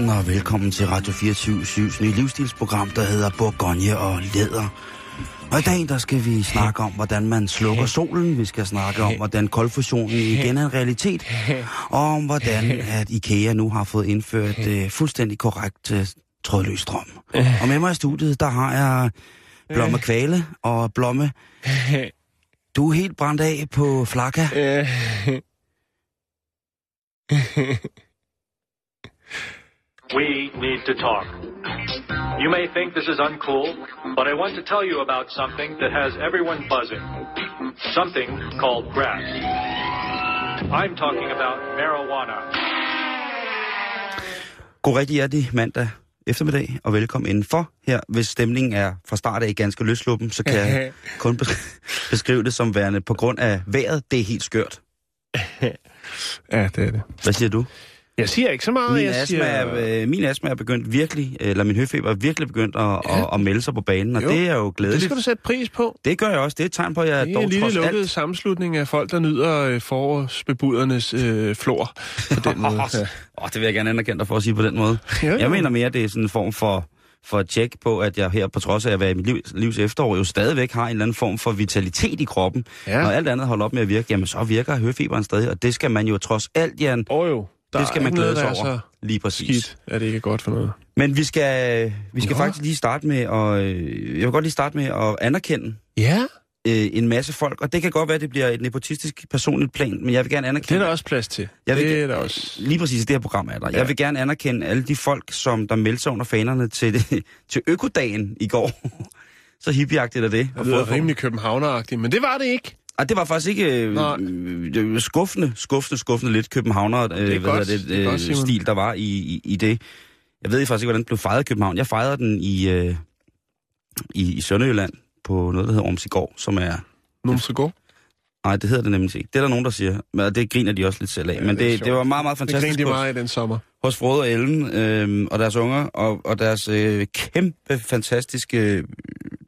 Aften og velkommen til Radio 24 nye livsstilsprogram, der hedder Bourgogne og Læder. Og i dag, der skal vi snakke om, hvordan man slukker solen. Vi skal snakke om, hvordan koldfusionen igen er en realitet. Og om, hvordan at IKEA nu har fået indført uh, fuldstændig korrekt uh, trådløs strøm. Og med mig i studiet, der har jeg Blomme Kvale og Blomme. Du er helt brændt af på flakka. Øh. We need to talk. You may think this is uncool, but I want to tell you about something that has everyone buzzing. Something called grass. I'm talking about marijuana. God rigtig hjertelig mandag eftermiddag, og velkommen indenfor. Her, hvis stemningen er fra start af ganske løsluppen, så kan jeg kun bes- beskrive det som værende på grund af vejret. Det er helt skørt. Ja, det er det. Hvad siger du? Jeg siger ikke så meget. Min jeg astma, siger... er, øh, min astma er begyndt virkelig, eller min høfeber er virkelig begyndt at, ja. at, at melde sig på banen, og Jo, det er jo Det glædeligt. skal du sætte pris på. Det gør jeg også. Det er et tegn på, at jeg Det er dog en lille lukket alt... sammenslutning af folk, der nyder øh, forårsbebudernes øh, flor på den måde. Ja. Åh, det vil jeg gerne anerkende dig for at sige på den måde. Jo, jo. Jeg mener mere, det er sådan en form for, for et tjek på, at jeg her, på trods af at være i mit liv, livs efterår, jo stadigvæk har en eller anden form for vitalitet i kroppen. Ja. Når alt andet holder op med at virke, jamen så virker høfeberen stadig, og det skal man jo trods alt, Jan, Og jo, der det skal er man glæde sig er over. Lige præcis. skidt, at det ikke er godt for noget. Men vi skal, vi skal Nå. faktisk lige starte med, og jeg vil godt lige starte med at anerkende Ja, øh, en masse folk, og det kan godt være, at det bliver et nepotistisk personligt plan, men jeg vil gerne det anerkende... er der også plads til. Jeg vil det er der også. Lige præcis, det her program er der. Ja. Jeg vil gerne anerkende alle de folk, som der meldte sig under fanerne til, det, til Økodagen i går. Så hippieagtigt er det. Det lyder rimelig københavneragtigt, men det var det ikke. Og det var faktisk ikke øh, øh, det skuffende, skuffende, skuffende lidt københavner øh, det er hvad godt. det, Det øh, godt, stil, der var i, i, i det. Jeg ved faktisk ikke, hvordan den blev fejret i København. Jeg fejrede den i, øh, i, i Sønderjylland på noget, der hedder Orms i går, som er... God. Nej, det hedder det nemlig ikke. Det er der nogen, der siger. Men det griner de også lidt selv af. Ja, Men det det, det, var meget, meget Det fantastisk. grinte de hos- meget i den sommer. hos Frode og Ellen øh, og deres unger, og, og deres øh, kæmpe fantastiske...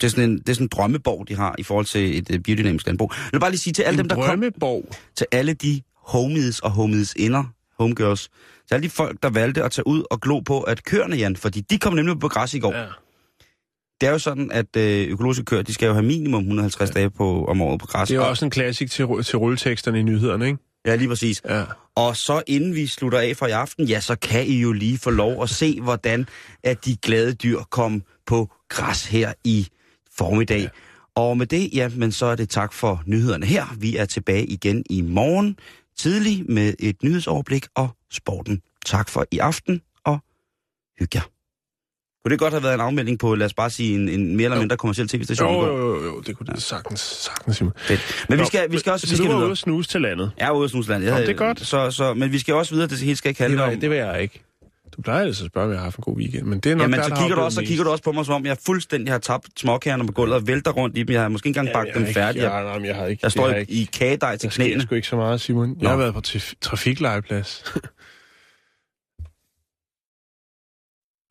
Det, er sådan en, det er sådan en drømmeborg, de har i forhold til et øh, biodynamisk landbrug. Jeg vil bare lige sige til alle En dem, der kom, drømmeborg. til alle de homies og homies inder, homegirls, til alle de folk, der valgte at tage ud og glo på, at køerne, Jan, fordi de kom nemlig på græs i går. Ja. Det er jo sådan, at øh, økologiske køer, de skal jo have minimum 150 dage på, om året på græs. Det er jo Og- også en klassik til, til rulleteksterne i nyhederne, ikke? Ja, lige præcis. Ja. Og så inden vi slutter af for i aften, ja, så kan I jo lige få lov at se, hvordan at de glade dyr kom på græs her i formiddag. Ja. Og med det, ja, men så er det tak for nyhederne her. Vi er tilbage igen i morgen tidlig med et nyhedsoverblik og sporten. Tak for i aften, og hygge jer. Kunne det godt have været en afmelding på, lad os bare sige, en, en mere eller mindre kommersiel tv-station? Jo, jo, jo, jo, det kunne det sagtens, sagtens, Simon. Fedt. Men vi skal, vi skal også Så vi skal du var videre. ude at snuse til landet? Jeg er ude af Snusland. Nå, det er godt. Så, så, men vi skal også videre. Det hele skal ikke Det, handle var, om... det vil jeg ikke. Du plejer altså at spørge, om jeg har haft en god weekend, men det er nok Jamen, der, så der kigger, du også, så kigger du også på mig, som om jeg fuldstændig har tabt småkærner på gulvet og vælter rundt i dem. Jeg har måske ikke engang bagt dem. Ja, Jeg, men jeg har ikke. jeg står i, ikke. i kagedej til knæene. sgu ikke så meget, Simon. Jeg Nå. har været på traf- trafiklegeplads.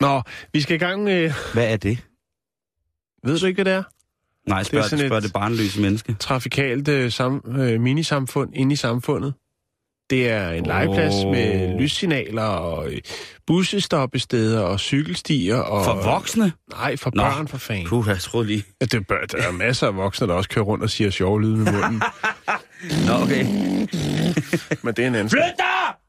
Nå, vi skal i gang med... Hvad er det? Ved du ikke, hvad det er? Nej, spørg, det spørg et- det barnløse menneske. Trafikalt øh, sam, øh, minisamfund inde i samfundet. Det er en legeplads Åh. med lyssignaler og øh, bussestoppesteder og cykelstier. Og, For voksne? Nej, for Nå. børn, for fanden. Puh, jeg troede lige. Ja, det bør, der er masser af voksne, der også kører rundt og siger sjove lyde med munden. Nå, okay. Men det er en anden Flyt dig!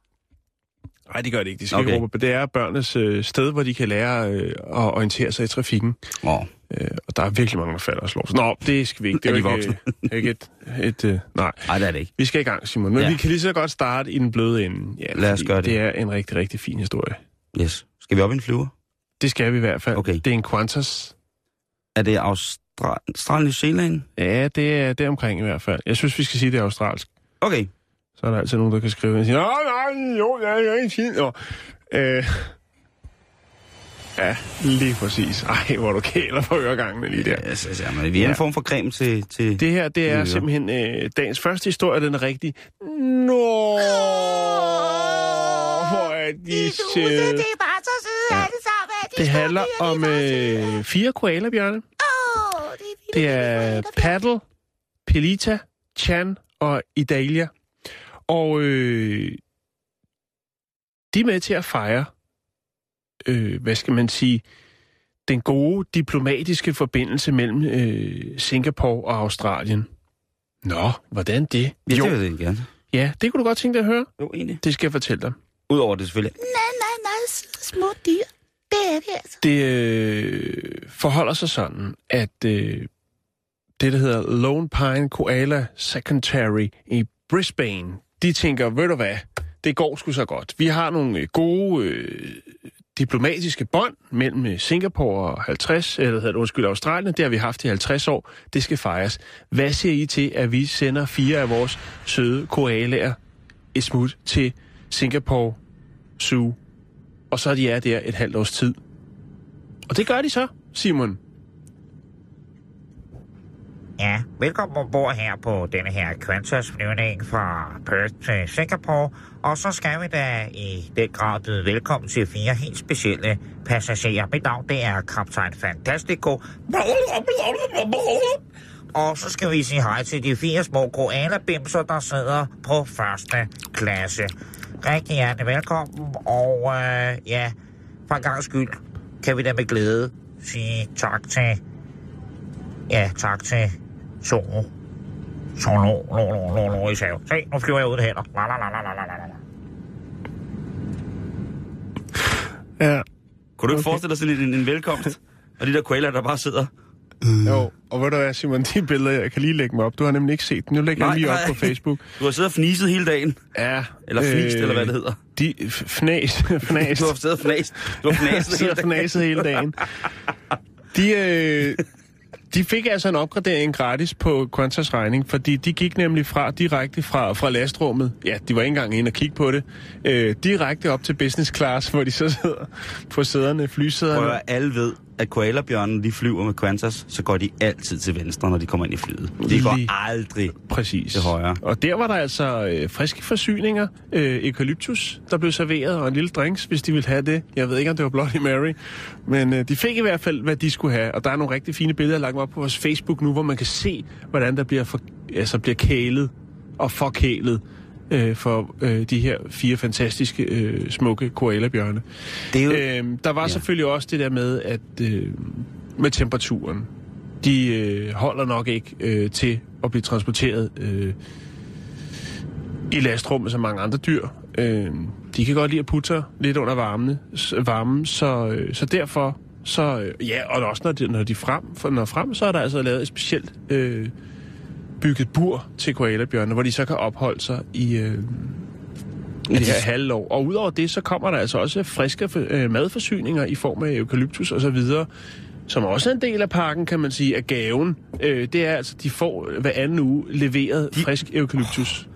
Nej, det gør det ikke. De skal Okay. ikke råbe. Det er børnenes øh, sted, hvor de kan lære øh, at orientere sig i trafikken. Åh, Øh, og der er virkelig mange, der falder og slår sig. Nå, det skal vi ikke. Det er, Er de ikke, øh, ikke et... et øh, nej, nej, det er det ikke. vi skal i gang, Simon. Men Ja. vi kan lige så godt starte i den bløde ende. Ja, Lad os gøre det. Det er en rigtig, rigtig fin historie. Yes. Skal vi op i en flyver? Det skal vi i hvert fald. Okay. Det er en Qantas. Er det aus... Australien, New Zealand? Ja, det er det omkring i hvert fald. Jeg synes, vi skal sige, det er australsk. Okay. Så er der altid nogen, der kan skrive og sige, nej, nej, jo, jeg er ikke tid. Nå, øh, ja, lige præcis. Ej, hvor du kæler på øregangene lige der. Ja, så, så, men vi er Ja. en form for creme til... til... Det her, det er simpelthen øh, dagens første historie, den er rigtig. Nå, hvor er de søde. Det er bare så søde alle sammen. at de Det står handler om øh, fire koalabjørne. Åh, det er Det er Paddle, Pelita, Chan og Idalia. Og øh, de er med til at fejre, øh, hvad skal man sige, den gode diplomatiske forbindelse mellem øh, Singapore og Australien. Nå, hvordan det? Ja, jo, det vil jeg gerne. ja, det kunne du godt tænke dig at høre. Jo, egentlig. Det skal jeg fortælle dig. Udover det selvfølgelig. Nej, nej, nej, små dyr. Det er det altså. Det øh, forholder sig sådan, at øh, det, der hedder Lone Pine Koala Secondary i Brisbane, de tænker, ved du hvad, det går sgu så godt. Vi har nogle øh, gode øh, diplomatiske bånd mellem øh, Singapore og 50, eller hedder det, undskyld, Australien. Det har vi haft i 50 år. Det skal fejres. Hvad siger I til, at vi sender fire af vores søde koalaer et smut til Singapore Zoo og så er de er der et halvt års tid. Og det gør de så, Simon. Ja, velkommen ombord her på denne her Qantas flyvning fra Perth til Singapore. Og så skal vi da i den grad byde velkommen til fire helt specielle passagerer. Mit navn det er kaptajn Fantastico. Og så skal vi sige hej til de fire små koala-bimser, der sidder på første klasse. Rigtig hjertelig velkommen, og øh, ja, for en gang skyld kan vi da med glæde sige tak til Ja, tak til Solo. Solo, lo, lo, lo, lo, i sav. Se, nu flyver jeg ud det hænder. La, la, la, la, la, la, la, la. Ja. Kunne du ikke Okay. forestille dig sådan en, en velkomst? Og de der koaler, der bare sidder... Jo, og ved du hvad, Simon, de billeder, jeg kan lige lægge dem op. Du har nemlig ikke set dem. Nu lægger jeg Nej, dem lige op nej. på Facebook. Du har siddet og fniset hele dagen. Ja. Eller fnist, eller hvad det hedder. De, f- fnæs, fnæs. Du har siddet og fnast. Du har fnaset hele sidder dagen. fnæset hele dagen. De, øh, de fik altså en opgradering gratis på Qantas regning, fordi de gik nemlig fra direkte fra, fra lastrummet. Ja, de var ikke engang inde og kigge på det. Øh, direkte op til business class, hvor de så sidder på sæderne, flysæderne. at alle ved, at koalabjørnen, de flyver med Qantas, så går de altid til venstre, når de kommer ind i flyet. De går Lige. aldrig. Præcis. Til højre. Og der var der altså øh, friske forsyninger, øh, eukalyptus, der blev serveret, og en lille drinks, hvis de ville have det. Jeg ved ikke, om det var Bloody Mary, men øh, de fik i hvert fald, hvad de skulle have. Og der er nogle rigtig fine billeder lagt op på vores Facebook nu, hvor man kan se, hvordan der bliver, for, altså bliver kælet og forkælet øh, for øh, de her fire fantastiske, øh, smukke koalabjørne. Det er jo... Øhm, der var Ja. selvfølgelig også det der med, at øh, med temperaturen, de øh, holder nok ikke øh, til at blive transporteret øh, i lastrummet som mange andre dyr. Øh, de kan godt lide at putte sig lidt under varmen, s- varmen så, øh, så derfor, så, øh, ja, og også når de, når de frem, for, når frem, så er der altså lavet et specielt øh, bygget bur til koalabjørnene, hvor de så kan opholde sig i, øh, i det her halvår. Og udover det, så kommer der altså også friske øh, madforsyninger i form af eukalyptus og så videre, som også er en del af pakken, kan man sige, af gaven. Øh, det er altså, de får hver anden uge leveret de... frisk eukalyptus.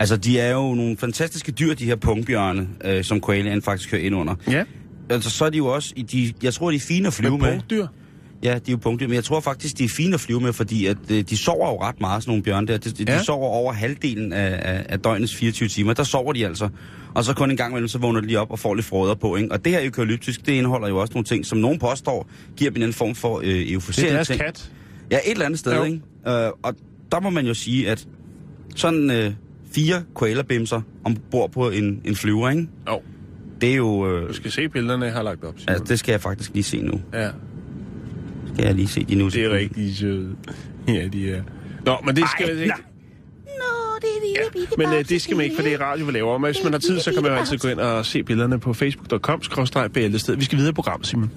Altså, de er jo nogle fantastiske dyr, de her pungbjørne, øh, som koalaen faktisk hører ind under. Ja, Altså, så er de jo også... i De, jeg tror, de er fine at flyve med med. Ja, de er jo punktdyr, men jeg tror faktisk, de er fine at flyve med, fordi at, øh, de sover jo ret meget, sådan nogle bjørne der. De, de, Ja. de sover over halvdelen af, af, af døgnets 24 timer. Der sover de altså. Og så kun en gang imellem, så vågner de lige op og får lidt frøder på. Ikke? Og det her eukalyptisk, det indeholder jo også nogle ting, som nogen påstår, giver dem en form for øh, Det er euforiserende deres ting. kat. Ja, et eller andet sted, Jo. ikke? Øh, og der må man jo sige, at sådan øh, fire koalabimser ombord på en, en flyver, ikke? Jo, Det er jo... Øh, du skal se billederne, jeg har lagt op. Simon. altså, det skal jeg faktisk lige se nu. Ja, Skal jeg lige se de nu. det er rigtig søde. Ja, de er. Nå, men det skal Ej, ikke. nej. Nå, det er lille Ja, men øh, det skal man ikke, for det er radio, vi laver. Men hvis man har tid, så kan man jo altid gå ind og se billederne på facebook.com-bæltested. Vi skal videre i programmet, Simon.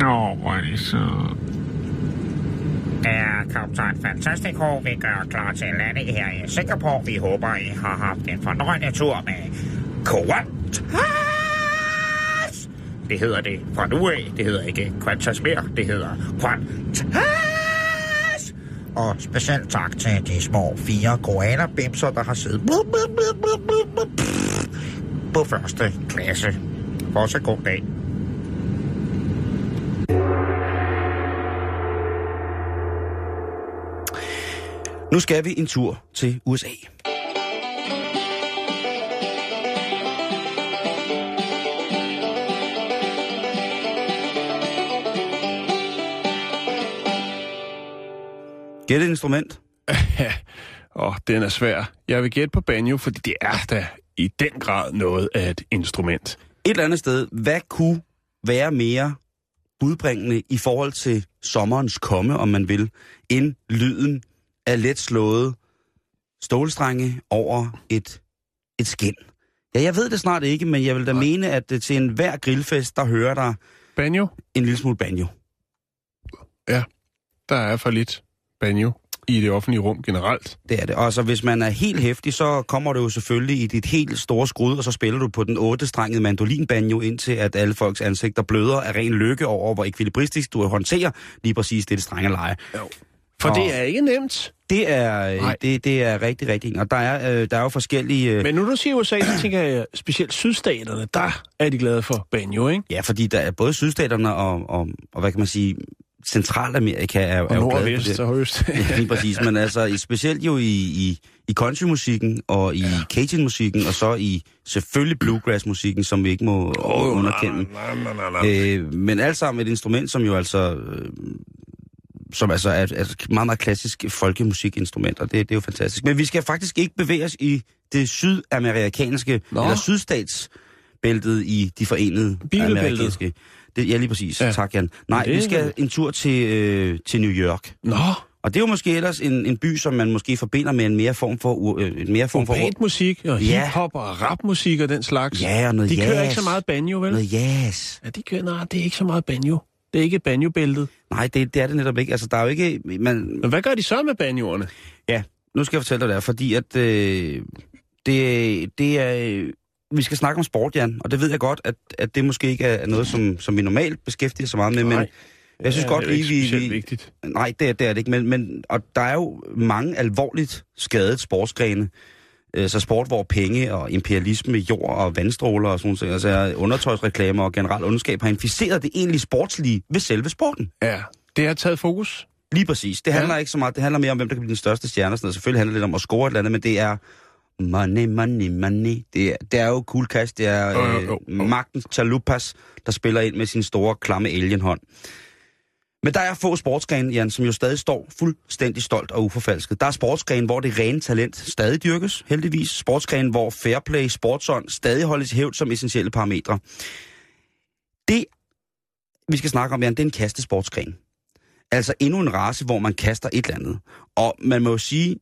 Nå, hvor er det så... Ja, kaptajn Fantastico. Vi gør klar til at lande her i Singapore. Vi håber, I har haft en fornøjende tur med Qantas. Det hedder det fra nu af. Det hedder ikke Qantas mere. Det hedder Qantas. Og specielt tak til de små fire koala-bimser, der har siddet på første klasse. Også god dag. Nu skal vi en tur til USA. Gæt et instrument. Og den er svær. Jeg vil gætte på banjo, fordi det er da i den grad noget af et instrument. Et eller andet sted, hvad kunne være mere budbringende i forhold til sommerens komme, om man vil, end lyden af let slået stålstrenge over et, et skin. Ja, jeg ved det snart ikke, men jeg vil da Nej. mene, at øh, til enhver grillfest, der hører der Banjo? en lille smule banjo. Der er for lidt banjo i det offentlige rum generelt. Det er det. Og så hvis man er helt hæftig, så kommer du jo selvfølgelig i dit helt store skrud, og så spiller du på den otte-strengede mandolinbanjo, indtil at alle folks ansigter bløder af ren lykke over, hvor ekvilibristisk du håndterer lige præcis det, det strenge leje. For Og- det er ikke nemt. Det er, øh, Nej. det, det er rigtig, rigtig. Og der er, øh, der er jo forskellige... Øh, Men nu du siger USA, så tænker jeg, specielt sydstaterne, der er de glade for banjo, ikke? Ja, fordi der er både sydstaterne og, og, og hvad kan man sige, Centralamerika er, er Og jo nord og glade for vest det. og øst. Ja, lige præcis. Men altså, specielt jo i, i, i countrymusikken og i ja. Cajun-musikken, og så i selvfølgelig bluegrass-musikken, som vi ikke må oh, underkende. Nej, nej, nej, nej. Øh, men alt sammen et instrument, som jo altså... Øh, som altså er er et meget, meget klassisk folkemusikinstrument, og det, det er jo fantastisk. Men vi skal faktisk ikke bevæge os i det sydamerikanske, Nå. eller sydstatsbæltet i de forenede amerikanske... Det, ja, lige præcis. Ja. Tak, Jan. Nej, det vi skal en tur til, øh, til New York. Nå, Og det er jo måske ellers en, en by, som man måske forbinder med en mere form for... Øh, en mere form for urbansk musik og Ja. hiphop og rapmusik og den slags. Ja, og noget De kører jazz. ikke så meget banjo, vel? Noget jazz. Ja, de kører, nej, det er ikke så meget banjo. Det er ikke banjo-bæltet. Nej, det, det er det netop ikke. Altså, der er jo ikke... Man, Men hvad gør de så med banjoerne? Ja, nu skal jeg fortælle dig det fordi at øh, det, det er... øh, Vi skal snakke om sport, Jan, og det ved jeg godt, at, at det måske ikke er noget, som, som vi normalt beskæftiger så meget med, men Nej. jeg synes Ja, godt det er lige, ikke vi... specielt vi vigtigt. nej, det er, det er det ikke, men, men og der er jo mange alvorligt skadet sportsgrene, øh, så sport, hvor penge og imperialisme, jord og vandstråler og sådan noget, altså undertøjsreklamer og generelt ondskab har inficeret det egentlige sportslige ved selve sporten. Ja, det har taget fokus. Lige præcis. Det handler Ja. ikke så meget, det handler mere om, hvem der kan blive den største stjerne. og Sådan noget. Selvfølgelig handler det lidt om at score et eller andet, men det er money, money, money. Det er, det er jo cool cash, det er jo, øh, jo, jo. magtens chalupas, der spiller ind med sin store, klamme alienhånd. Men der er få sportsgrene, Jan, som jo stadig står fuldstændig stolt og uforfalsket. Der er sportsgrene, hvor det rene talent stadig dyrkes, heldigvis. Sportsgrene, hvor fair play, sportsånd stadig holdes i hævd som essentielle parametre. Det, vi skal snakke om, Jan, det er en kastesportsgren. Altså endnu en race, hvor man kaster et eller andet. Og man må jo sige,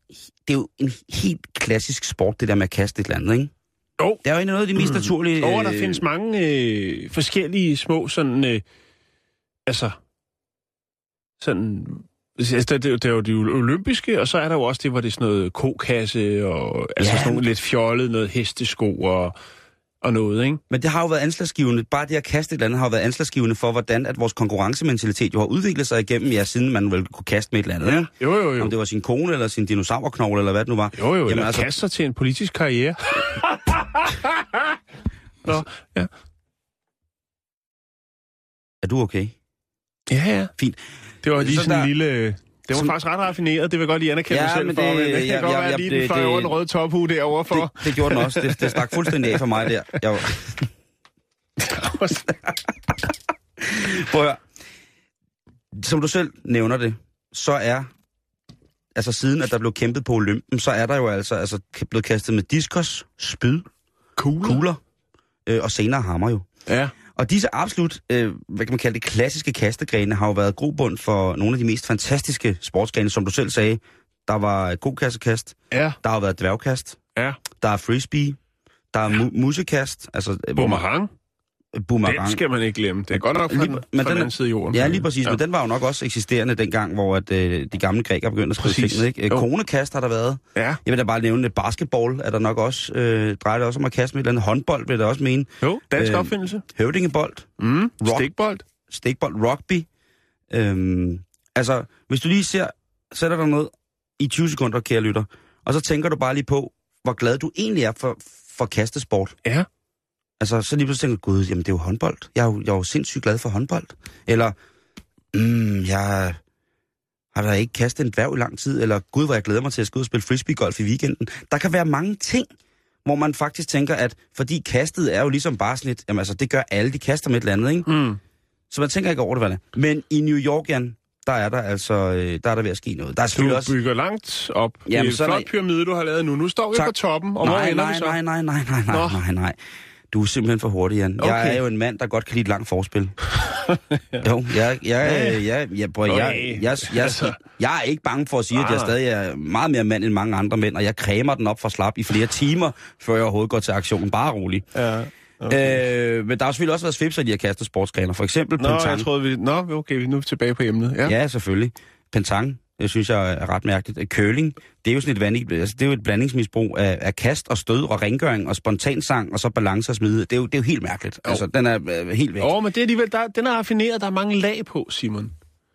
det er jo en helt klassisk sport, det der med at kaste et eller andet, ikke? Jo. Det er jo noget af det mest naturlige... Og der øh, findes mange øh, forskellige små sådan... Øh, altså... Sådan... Altså, der, der, der er jo det olympiske, og så er der jo også det, hvor det er sådan noget kokasse, og altså Ja. sådan nogle lidt fjollet, noget hestesko og, og noget, ikke? Men det har jo været anslagsgivende. Bare det at kaste et eller andet har jo været anslagsgivende for, hvordan at vores konkurrencementalitet jo har udviklet sig igennem, ja, siden man vel kunne kaste med et eller andet. ikke? Jo, jo, jo. Om det var sin kone, eller sin dinosaurknogle, eller hvad det nu var. Jo, jo, Jamen, eller altså... kaste sig til en politisk karriere. Nå, ja. Er du okay? Ja, ja. Fint. Det var lige Så sådan en lille... Det var Som- faktisk ret raffineret, det vil jeg godt lige anerkende Ja, mig selv men for. det- Men det kan ja, godt ja, være ja, lige det- den fløj over den røde tophue derovre for. Det, det gjorde den også. Det, det stak fuldstændig af for mig der. Jeg, var- Prøv at høre. Som du selv nævner det, så er, altså siden at der blev kæmpet på Olympen, så er der jo altså, altså blevet kastet med diskos, spyd, Cool. kugler øh, og senere hammer jo. Ja. Og disse absolut, øh, hvad kan man kalde det, klassiske kastegrene har jo været grobund for nogle af de mest fantastiske sportsgrene, som du selv sagde. Der var kokassekast, Ja. der har været dværgkast, Ja. der er frisbee, der er mu- musekast, altså... hvor man- Boomerang. Boomerang. Den skal man ikke glemme. Det er godt nok fra, Lige- den, men fra den den anden side af jorden. Ja, lige præcis, ja. men den var jo nok også eksisterende dengang, hvor at, øh, de gamle grækere begyndte at skrive Præcis. tingene, ikke? Øh, Jo. Konekast har der været. Ja, Jeg vil da bare nævne, at basketball er der nok også, øh, drejer det også om at kaste med et eller andet håndbold, vil jeg da også mene. jo, dansk Øh, opfindelse. Høvdingebold, Mm, rock. stikbold. stikbold, rugby. Øhm, altså, hvis du lige ser, sætter dig ned i 20 sekunder, kære lytter, og så tænker du bare lige på, hvor glad du egentlig er for, for kastesport. Ja. Altså, så lige pludselig tænker gud, jamen det er jo håndbold. Jeg er jo, jeg er jo sindssygt glad for håndbold. Eller, mm, jeg har da ikke kastet en dværg i lang tid, eller gud, hvor jeg glæder mig til at skulle ud og spille frisbeegolf i weekenden. Der kan være mange ting, hvor man faktisk tænker, at fordi kastet er jo ligesom bare sådan et, jamen altså, det gør alle, de kaster med et eller andet, ikke? Mm. Så man tænker ikke over det, hvad det er. Men i New York, Jan, der er der altså øh, der er der ved at ske noget. Der er Du også... bygger langt op. Jamen, det er en flot der- pyramide, du har lavet nu. Nu står vi Tak. på toppen, og nej, hvor ender nej, vi så? nej, nej, nej, nej, nej, nej, nej. Du er simpelthen for hurtig, Jan. Okay. Jeg er jo en mand, der godt kan lide et langt forspil. jo, jeg, jeg, jeg, jeg, jeg, prøv, jeg, jeg, jeg, jeg, Altså. jeg er ikke bange for at sige, at jeg Nej. stadig er meget mere mand end mange andre mænd, og jeg kræmer den op for slap i flere timer, før jeg overhovedet går til aktion. Bare rolig. Ja. Okay. Øh, men der har selvfølgelig også været svipser, de har kastet sportsgrener. For eksempel Nå, pentang. jeg troede, vi... Nå, okay, nu er vi tilbage på emnet. Ja. Ja, selvfølgelig. Pentang, det synes jeg er ret mærkeligt. Curling, det er jo sådan et, vandigt, altså, det er jo et blandingsmisbrug af, af kast og stød og rengøring og spontansang og så balance og smide. Det er jo, det er jo helt mærkeligt. Altså, den er øh, helt væk. Oh, men det er alligevel, der, den er raffineret, der er mange lag på, Simon.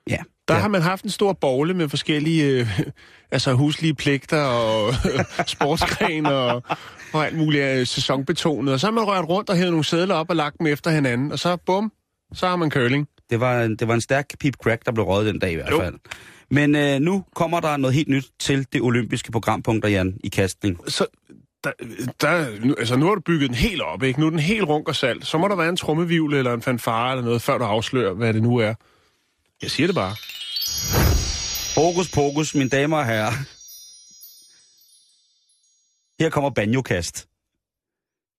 Ja. Der ja. har man haft en stor bogle med forskellige øh, altså huslige pligter og sportsgren og, og alt muligt øh, sæsonbetonet. Og så har man rørt rundt og hævet nogle sædler op og lagt dem efter hinanden. Og så bum, så har man curling. Det var, en- det var en stærk pip crack, der blev røget den dag i hvert Jo. fald. Men øh, nu kommer der noget helt nyt til det olympiske programpunkter, Jan, i kastning. Så der, der, nu, altså nu har du bygget den helt op, ikke? Nu er den helt runk og salt. Så må der være en trummevivl eller en fanfare eller noget, før du afslører, hvad det nu er. Jeg siger det bare. Hokus pokus, mine damer og herrer. Her kommer banjokast.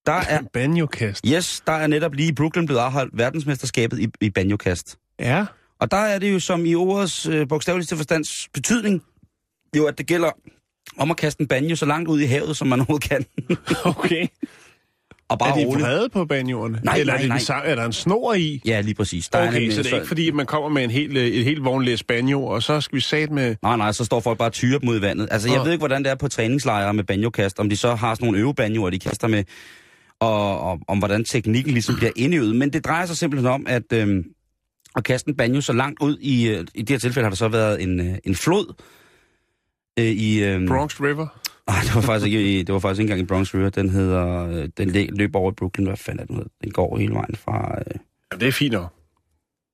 Der er, Banjokast. yes, der er netop lige i Brooklyn blevet afholdt verdensmesterskabet i, i banjokast. Ja. Og der er det jo som i ordets øh, bogstaveligste forstands betydning, jo at det gælder om at kaste en banjo så langt ud i havet, som man overhovedet kan. Okay. og bare er de vrede på banjoerne? Nej, Eller nej, er, det nej. Den, sa- er der en snor i? Ja, lige præcis. Der er Okay, nemlig- så det er ikke fordi, at man kommer med en hel, øh, et helt vognlæs banjo, og så skal vi sat med... Nej, nej, så står folk bare og tyrer dem ud i vandet. Altså, jeg Åh. ved ikke, hvordan det er på træningslejre med banjokast, om de så har sådan nogle øvebanjoer, de kaster med, og, og om hvordan teknikken ligesom bliver indøvet. Men det drejer sig simpelthen om, at øhm, at kaste en banjo så langt ud i... Øh, I det her tilfælde har der så været en, øh, en flod øh, i... Øh, Bronx River. Nej, det var faktisk ikke, det var faktisk ikke engang i Bronx River. Den hedder, øh, den løber over i Brooklyn. Hvad fanden er den hedder? Den går hele vejen fra... Øh, Ja, det er fint nok.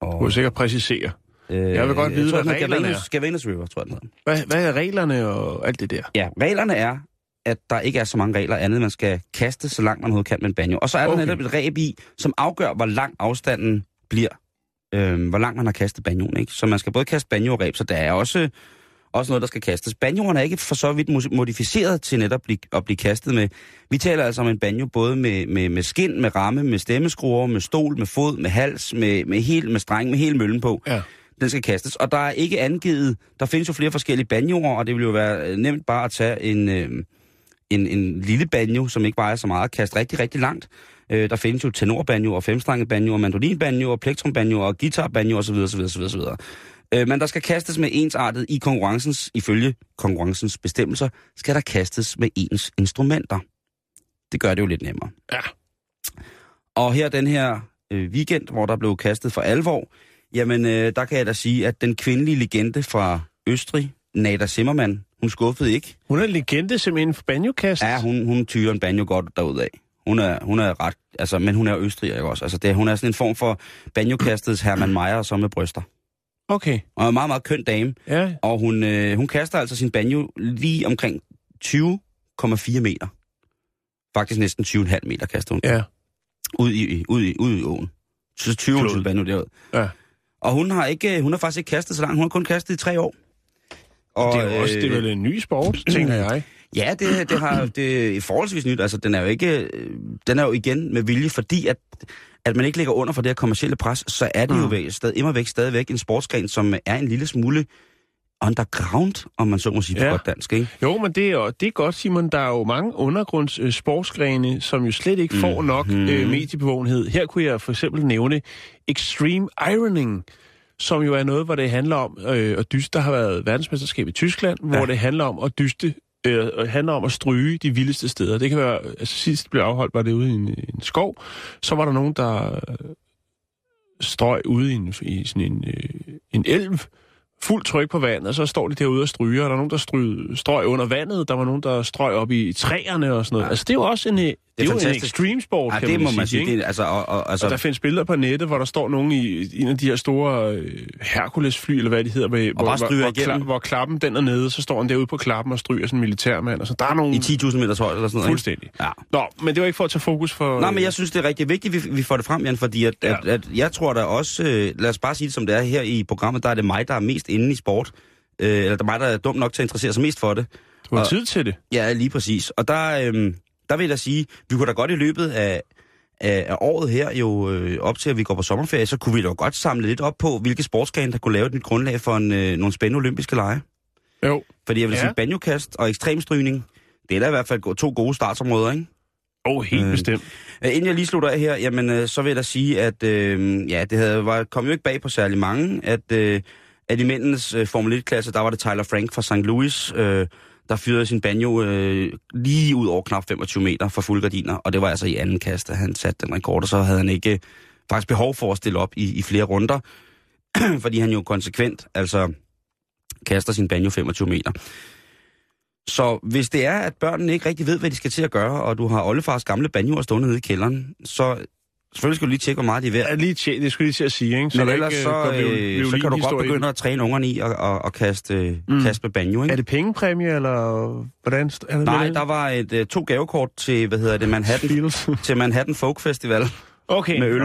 Du og, må sikkert præcisere. øh, jeg vil godt vide, tror, hvad reglerne Gavanas- Gavanas River, tror jeg, den hedder. Hvad, hvad er reglerne og alt det der? Ja, reglerne er, at der ikke er så mange regler andet, man skal kaste så langt man overhovedet kan med en banjo. Og så er der Okay. netop et ræb i, som afgør, hvor lang afstanden bliver. Øh, hvor langt man har kastet banjoen, ikke? Så man skal både kaste banjo og ræb, så der er også, også noget, der skal kastes. Banjoerne er ikke for så vidt mo- modificeret til netop at blive, at blive kastet med. Vi taler altså om en banjo både med, med, med skin, med ramme, med stemmeskruer, med stol, med fod, med hals, med, med, helt, med streng, med hele møllen på Ja. den skal kastes. Og der er ikke angivet, der findes jo flere forskellige banjoer, og det vil jo være øh, nemt bare at tage en, øh, en, en lille banjo, som ikke vejer så meget, og kaste rigtig, rigtig langt. Øh, der findes jo tenorbanjo og femstrenget banjo og mandolinbanjo og plektronbanjo og guitarbanjo osv. osv., osv., osv. Øh, men der skal kastes med ensartet i konkurrencens, ifølge konkurrencens bestemmelser, skal der kastes med ens instrumenter. Det gør det jo lidt nemmere. Ja. Og her den her øh, weekend, hvor der blev kastet for alvor, jamen øh, der kan jeg da sige, at den kvindelige legende fra Østrig, Nada Zimmermann, hun skuffede ikke. Hun er en legende simpelthen for banjokast. Ja, hun, hun tyrer en banjo godt derudad. Hun er, hun er ret, altså, men hun er østriger ikke også. Altså, det, hun er sådan en form for banjokastets Hermann Meyer, som med bryster. Okay. Og en meget, meget køn dame. Ja. Og hun, øh, hun kaster altså sin banjo lige omkring 20,4 meter. Faktisk næsten 20,5 meter kaster hun. Ja. Ud i, ud i, ud i åen. Så 20 Flod. sin banjo derud. Ja. Og hun har, ikke, hun har faktisk ikke kastet så langt. Hun har kun kastet i tre år. Og, Det er jo også det er vel en ny sport, tænker jeg. Ja, det, det har det er forholdsvis nyt. Altså, den er jo ikke, øh, den er jo igen med vilje, fordi at, at man ikke ligger under for det her kommercielle pres, så er det mm. jo stadig, immer væk stadigvæk en sportsgren, som er en lille smule underground, om man så må sige på Ja. godt dansk, ikke? Jo, men det er, det er godt, Simon. Der er jo mange undergrunds øh, sportsgrene, som jo slet ikke får nok Mhm. øh, mediebevågenhed. Her kunne jeg for eksempel nævne Extreme Ironing, som jo er noget, hvor det handler om øh, at dyste. Der har været verdensmesterskab i Tyskland, hvor Ja. det handler om at dyste øh, handler om at stryge de vildeste steder. Det kan være, altså sidst blev afholdt, var det ude i en, en skov. Så var der nogen, der øh, strøg ude i, en, i sådan en, øh, en elv, fuld tryk på vandet, og så står de derude og stryger, og der er nogen, der stryg, strøg under vandet, der var nogen, der strøg op i træerne og sådan noget. Ja. Altså, det er jo også en, det er det er jo en extreme sport, Ej, kan det man må man sige. Det, altså, og, og, altså, Og der findes billeder på nettet, hvor der står nogen i en af de her store øh, Hercules-fly, eller hvad de hedder, med, hvor, hvor, hvor, igennem. hvor klappen den er nede, så står han derude på klappen og stryger sådan en militærmand. Og så der er nogle... i 10.000 meters højde eller sådan noget? Fuldstændig. Ja. Nå, men det var ikke for at tage fokus for... Nej, men jeg synes, det er rigtig vigtigt, at vi, vi får det frem, Jan, fordi at, Ja. ja. at, at jeg tror da også, øh, lad os bare sige det som det er her i programmet, der er det mig, der er mest inde i sport. Øh, eller der er mig, der er dum nok til at interessere sig mest for det. du har og- tid til det. Ja, lige præcis. Og der, øh, der vil jeg sige, vi kunne da godt i løbet af, af, af året her, jo øh, op til at vi går på sommerferie, så kunne vi da godt samle lidt op på, hvilke sportsgrene, der kunne lave et nyt grundlag for en, øh, nogle spændende olympiske lege. Jo. Fordi jeg vil Ja. sige, banjokast og ekstremstrygning, det er da i hvert fald to gode startsområder, ikke? Oh, helt Øh, bestemt. Øh, Inden jeg lige slutter af her, jamen, øh, så vil jeg da sige, at øh, ja, det havde, var, kom jo ikke bag på særlig mange, at, øh, at i mændenes øh, Formel 1-klasse, der var det Tyler Frank fra St. Louis, øh, der fyrede sin banjo øh, lige ud over knap 25 meter for fuld gardiner, og det var altså i anden kast, at han satte den rekord, og så havde han ikke øh, faktisk behov for at stille op i, i flere runder, fordi han jo konsekvent altså kaster sin banjo 25 meter. Så hvis det er, at børnene ikke rigtig ved, hvad de skal til at gøre, og du har oldefars gamle banjoer stående nede i kælderen, så selvfølgelig skal du lige tjekke, hvor meget de er værd. Ja, lige tje, det skulle jeg lige til at sige, ikke? Men der ellers ikke, så, viol- øh, så kan du godt begynde at træne ungerne i at, at, at kaste, Mm. kaste med banjo, ikke? Er det pengepræmie, eller hvordan? Er det Nej, det? der var et, uh, to gavekort til, hvad hedder det, Manhattan, Fields. til Manhattan Folk Festival okay. med øl.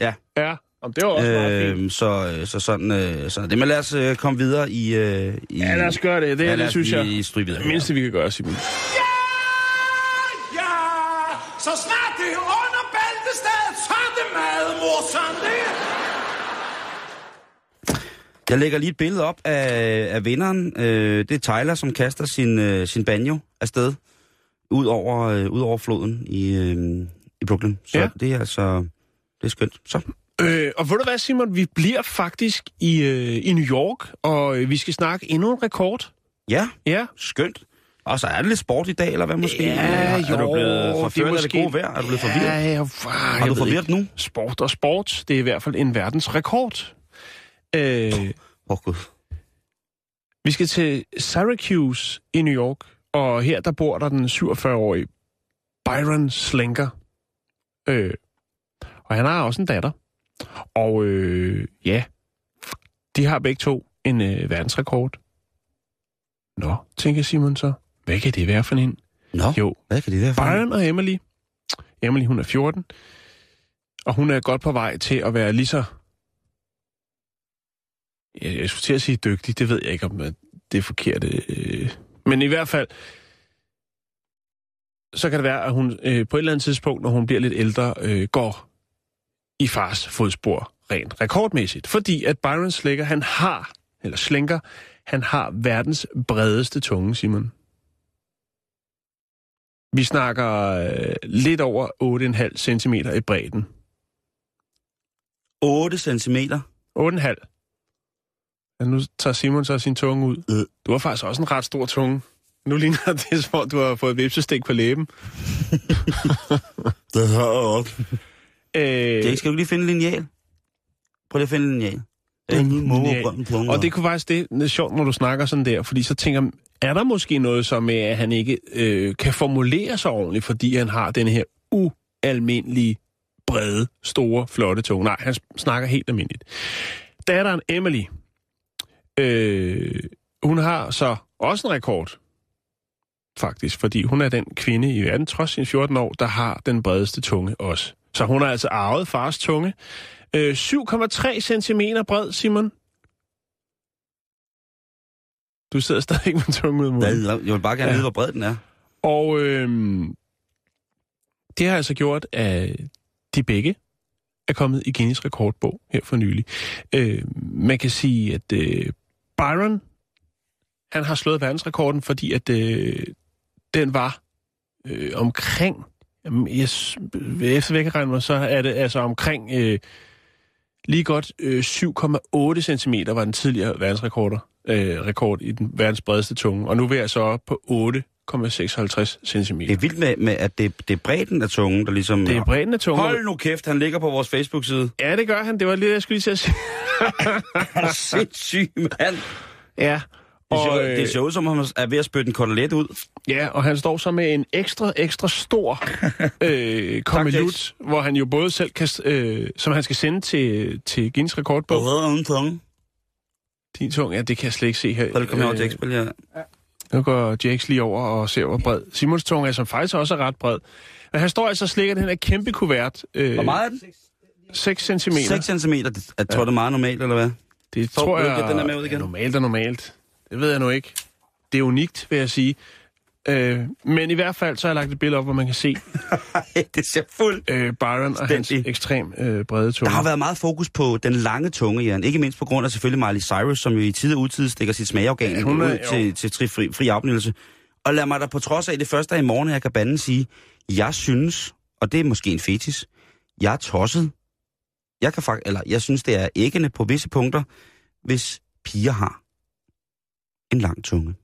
Ja, Ja, Jamen, det var også meget fint. øh, så, øh, så sådan, øh, så det. Men lad os øh, komme videre i... Øh, i Ja, lad os gøre det. Det, ja, ja, det synes jeg det mindste, vi kan gøre, Simon. Ja, så snart det morsan. Det Jeg lægger lige et billede op af, af vinderen. Øh, det er Tyler, som kaster sin, øh, sin banjo afsted ud over, øh, ud over floden i, øh, i Brooklyn. Så Ja. ja. det er altså... Det er skønt. Så. Øh, og ved du hvad, Simon? Vi bliver faktisk i, øh, i New York, og øh, vi skal snakke endnu en rekord. Ja, Ja. skønt. Og så er det lidt sport i dag, eller hvad måske? Ja, er du jo, blevet det forført er af det måske- gode vejr? Er du blevet forvirret? Ja, jeg, jeg, Har du forvirret ikke. nu? Sport og sport, det er i hvert fald en verdensrekord. Øh, Åh, oh, gud. vi skal til Syracuse i New York, og her der bor der den 47-årige Byron Slinker. Øh, og han har også en datter. Og øh, ja, de har begge to en øh, verdensrekord. Nå, tænker Simon så. Hvad kan det være for en? Nå, Jo, hvad kan det være for? Byron og Emily. Emily, hun er 14. Og hun er godt på vej til at være lige så... Jeg, jeg skulle til at sige dygtig, det ved jeg ikke, om øh, det er forkert. Øh. Men i hvert fald, så kan det være, at hun øh, på et eller andet tidspunkt, når hun bliver lidt ældre, øh, går i fars fodspor rent rekordmæssigt. Fordi at Byron Slinger, han har, eller Slinker, han har verdens bredeste tunge, Simon. Vi snakker øh, lidt over 8,5 cm i bredden. 8 centimeter. 8,5. Ja, nu tager Simon så sin tunge ud. Øh. Du har faktisk også en ret stor tunge. Nu ligner det, som om du har fået vipsestik på læben. Det har jeg også. Øh, Jake, skal du lige finde en lineal? Prøv lige at finde en lineal. Lineal. og det kunne faktisk det, det er sjovt, når du snakker sådan der, fordi så tænker er der måske noget som med, at han ikke øh, kan formulere sig ordentligt, fordi han har den her ualmindelige, brede, store, flotte tunge? Nej, han snakker helt almindeligt. Datteren Emily, øh, hun har så også en rekord, faktisk, fordi hun er den kvinde i verden, trods sine 14 år, der har den bredeste tunge også. Så hun har altså arvet fars tunge. Øh, 7,3 cm bred, Simon. Du sidder stadig med tunge ud af munden. Jeg vil bare gerne Ja. vide, hvor bred den er. Og øh, det har altså gjort, at de begge er kommet i Guinness rekordbog her for nylig. Øh, man kan sige, at øh, Byron, han har slået verdensrekorden, fordi at øh, den var øh, omkring, jamen, jeg, efter hvad jeg kan regne mig, så er det altså omkring øh, lige godt øh, 7,8 cm var den tidligere verdensrekord øh, rekord i den verdens bredeste tunge. Og nu er jeg så op på 8,56 cm. Det er vildt med, med at det, det er bredden af tungen, der ligesom... Det er bredden af tungen. Hold nu kæft, han ligger på vores Facebook-side. Ja, det gør han. Det var lidt, jeg skulle lige til at sige. Sindssyg, mand. ja. Det ser, Og, øh... øh, det ser ud som, om han er ved at spytte en kotelet ud. Ja, og han står så med en ekstra, ekstra stor øh, kommelut, hvor han jo både selv kan, øh, som han skal sende til, til Guinness rekordbog. Både uden tunge. Din tung, ja, det kan jeg slet ikke se her. Så det kommer jeg over ekspil, ja. Nu går Jakes lige over og ser, hvor bred Simons tunge er, som faktisk også er ret bred. Men han står altså og slikker den her kæmpe kuvert. Øh, Hvor meget er den? 6 cm. 6 cm. Det, jeg tror, det er meget normalt, eller hvad? Det Så tror jeg den her med ud igen? er normalt og normalt. Det ved jeg nu ikke. Det er unikt, vil jeg sige. Øh, men i hvert fald, så har jeg lagt et billede op, hvor man kan se det ser fuldt. øh, Byron og hans ekstrem øh, brede Der tunge. har været meget fokus på den lange tunge, Jan. Ikke mindst på grund af selvfølgelig Miley Cyrus, som jo i tid og utid stikker sit smagorgan Ja, er- ud til, til, til fri, fri afbenyttelse. Og lad mig da på trods af det første af i morgen, jeg kan banden sige, jeg synes, og det er måske en fetis, jeg er tosset. Jeg kan faktisk, eller jeg synes, det er æggende på visse punkter, hvis piger har en lang tunge.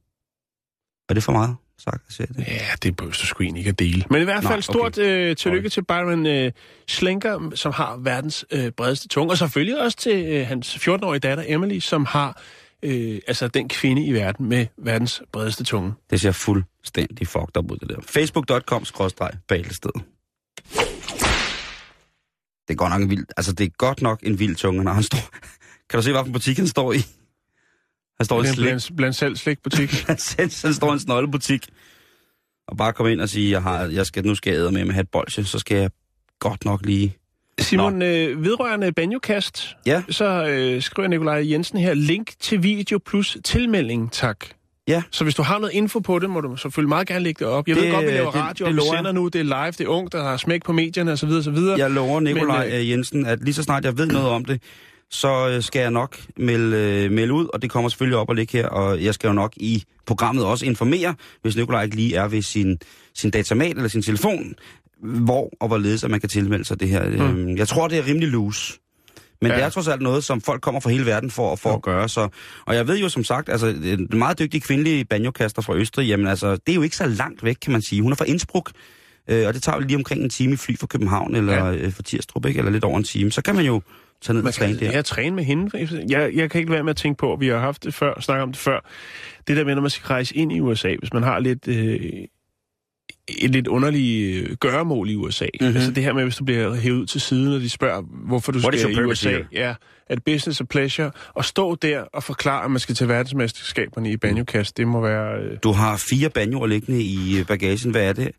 Er det for meget sagt? sige det? Ja, det behøver du sgu egentlig ikke at dele. Men i hvert fald stort øh, tillykke Okay. til Byron øh, Schlenker, som har verdens øh, bredeste tunge. Og selvfølgelig også til øh, hans 14-årige datter Emily, som har øh, altså den kvinde i verden med verdens bredeste tunge. Det ser fuldstændig fucked up ud, det der. Facebook.com skråstreg Balested. Det er godt nok en vild, altså det er godt nok en vild tunge, når han står... Kan du se, hvilken butik han står i? Han står i en Det slik. blandt, blandt selv slikbutik. Selv- han står i en snollebutik. Og bare komme ind og sige, jeg, har, jeg skal, nu skal jeg med med at have et bolsje, så skal jeg godt nok lige... Simon, øh, vedrørende Banjokast, Ja. så øh, skriver Nikolaj Jensen her, link til video plus tilmelding, tak. Ja. Så hvis du har noget info på det, må du selvfølgelig meget gerne lægge det op. Jeg Det- ved godt, vi laver det- radio, det og vi sender nu, det er live, det er ungt, der har smæk på medierne osv. osv. Jeg lover Nikolaj Men, øh, øh, Jensen, at lige så snart jeg ved noget om det, så øh, skal jeg nok melde, øh, melde ud, og det kommer selvfølgelig op og ligge her, og jeg skal jo nok i programmet også informere, hvis Nikolaj ikke lige er ved sin, sin datamat eller sin telefon, hvor og hvorledes at man kan tilmelde sig det her. Mm. Jeg tror, det er rimelig loose. Men ja. Ja. det er trods alt noget, som folk kommer fra hele verden for, for at gøre. Så, og jeg ved jo som sagt, altså en meget dygtig kvindelig banjokaster fra Østrig, jamen altså, det er jo ikke så langt væk, kan man sige. Hun er fra Innsbruck, øh, og det tager jo lige omkring en time i fly fra København, eller ja. Øh, fra Tirstrup, ikke? eller lidt over en time. Så kan man jo tage ned Man og træne kan der. ja, træne med hende. Jeg, jeg kan ikke lade være med at tænke på, vi har haft det før, snakket om det før. Det der med, når man skal rejse ind i USA, hvis man har lidt, øh, et lidt underligt øh, gøremål i USA. Mhm. Mm-hmm. Altså det her med, hvis du bliver hævet ud til siden, og de spørger, hvorfor du What skal i USA. here? Ja, det business og pleasure? Og stå der og forklare, at man skal til verdensmesterskaberne i banjokast, det må være... Øh, Du har fire banjoer liggende i bagagen. Hvad er det?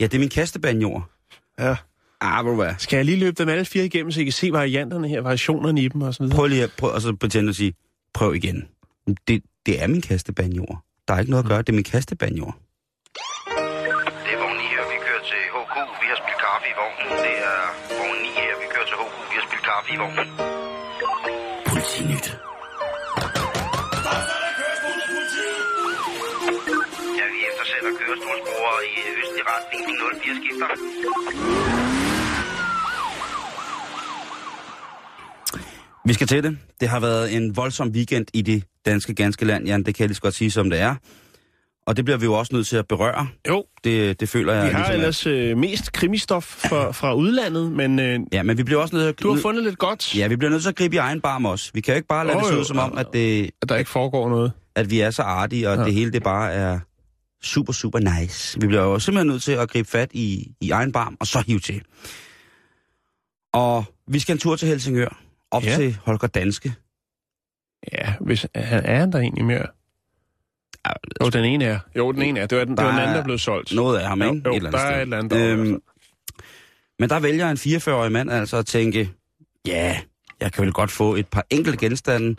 Ja, det er min kastebanjor. ja. Ah, hvor hvad? Skal jeg lige løbe dem alle fire igennem, så I kan se varianterne her, variationerne i dem og sådan videre? Prøv lige at prøv, altså, pretende at sige, prøv igen. Det, det er min kastebanjor. Der er ikke noget at gøre, det er min kastebanjor. Det er vogn 9 her, vi kører til HK. Vi har spillet kaffe i vognen. Det er vogn 9 her, vi kører til HK. Vi har spillet kaffe i vognen. Politinyt. Kørestolsbrugere i østlig retning. De 04 skifter. Vi skal til det. Det har været en voldsom weekend i det danske ganske land, Jan. Det kan jeg lige så godt sige, som det er. Og det bliver vi jo også nødt til at berøre. Jo, Det, det føler jeg vi har ligesom, ellers øh, mest krimistof fra, fra udlandet, men øh, Ja, men vi bliver også nødt til at... du har fundet lidt godt, Ja, vi bliver nødt til at gribe i egen barm også. Vi kan jo ikke bare lade Jo, det se ud som om, og- at, det, at der ikke foregår noget. at vi er så artige, og. Ja. det hele det bare er super, super nice. Vi bliver jo simpelthen nødt til at gribe fat i, i egen barm, og så hive til. Og vi skal en tur til Helsingør, op ja. Ja. til Holger Danske. Ja, hvis, han, er der egentlig mere? Jo, den ene er. Jo, den ene er. Det var den, det var Der den anden, der er blev solgt. Noget af ham, Jo, ikke? jo, Et eller andet der er sted. et eller andet hvert fald. men der vælger en 44-årig mand altså at tænke, ja, jeg kan vel godt få et par enkelte genstande,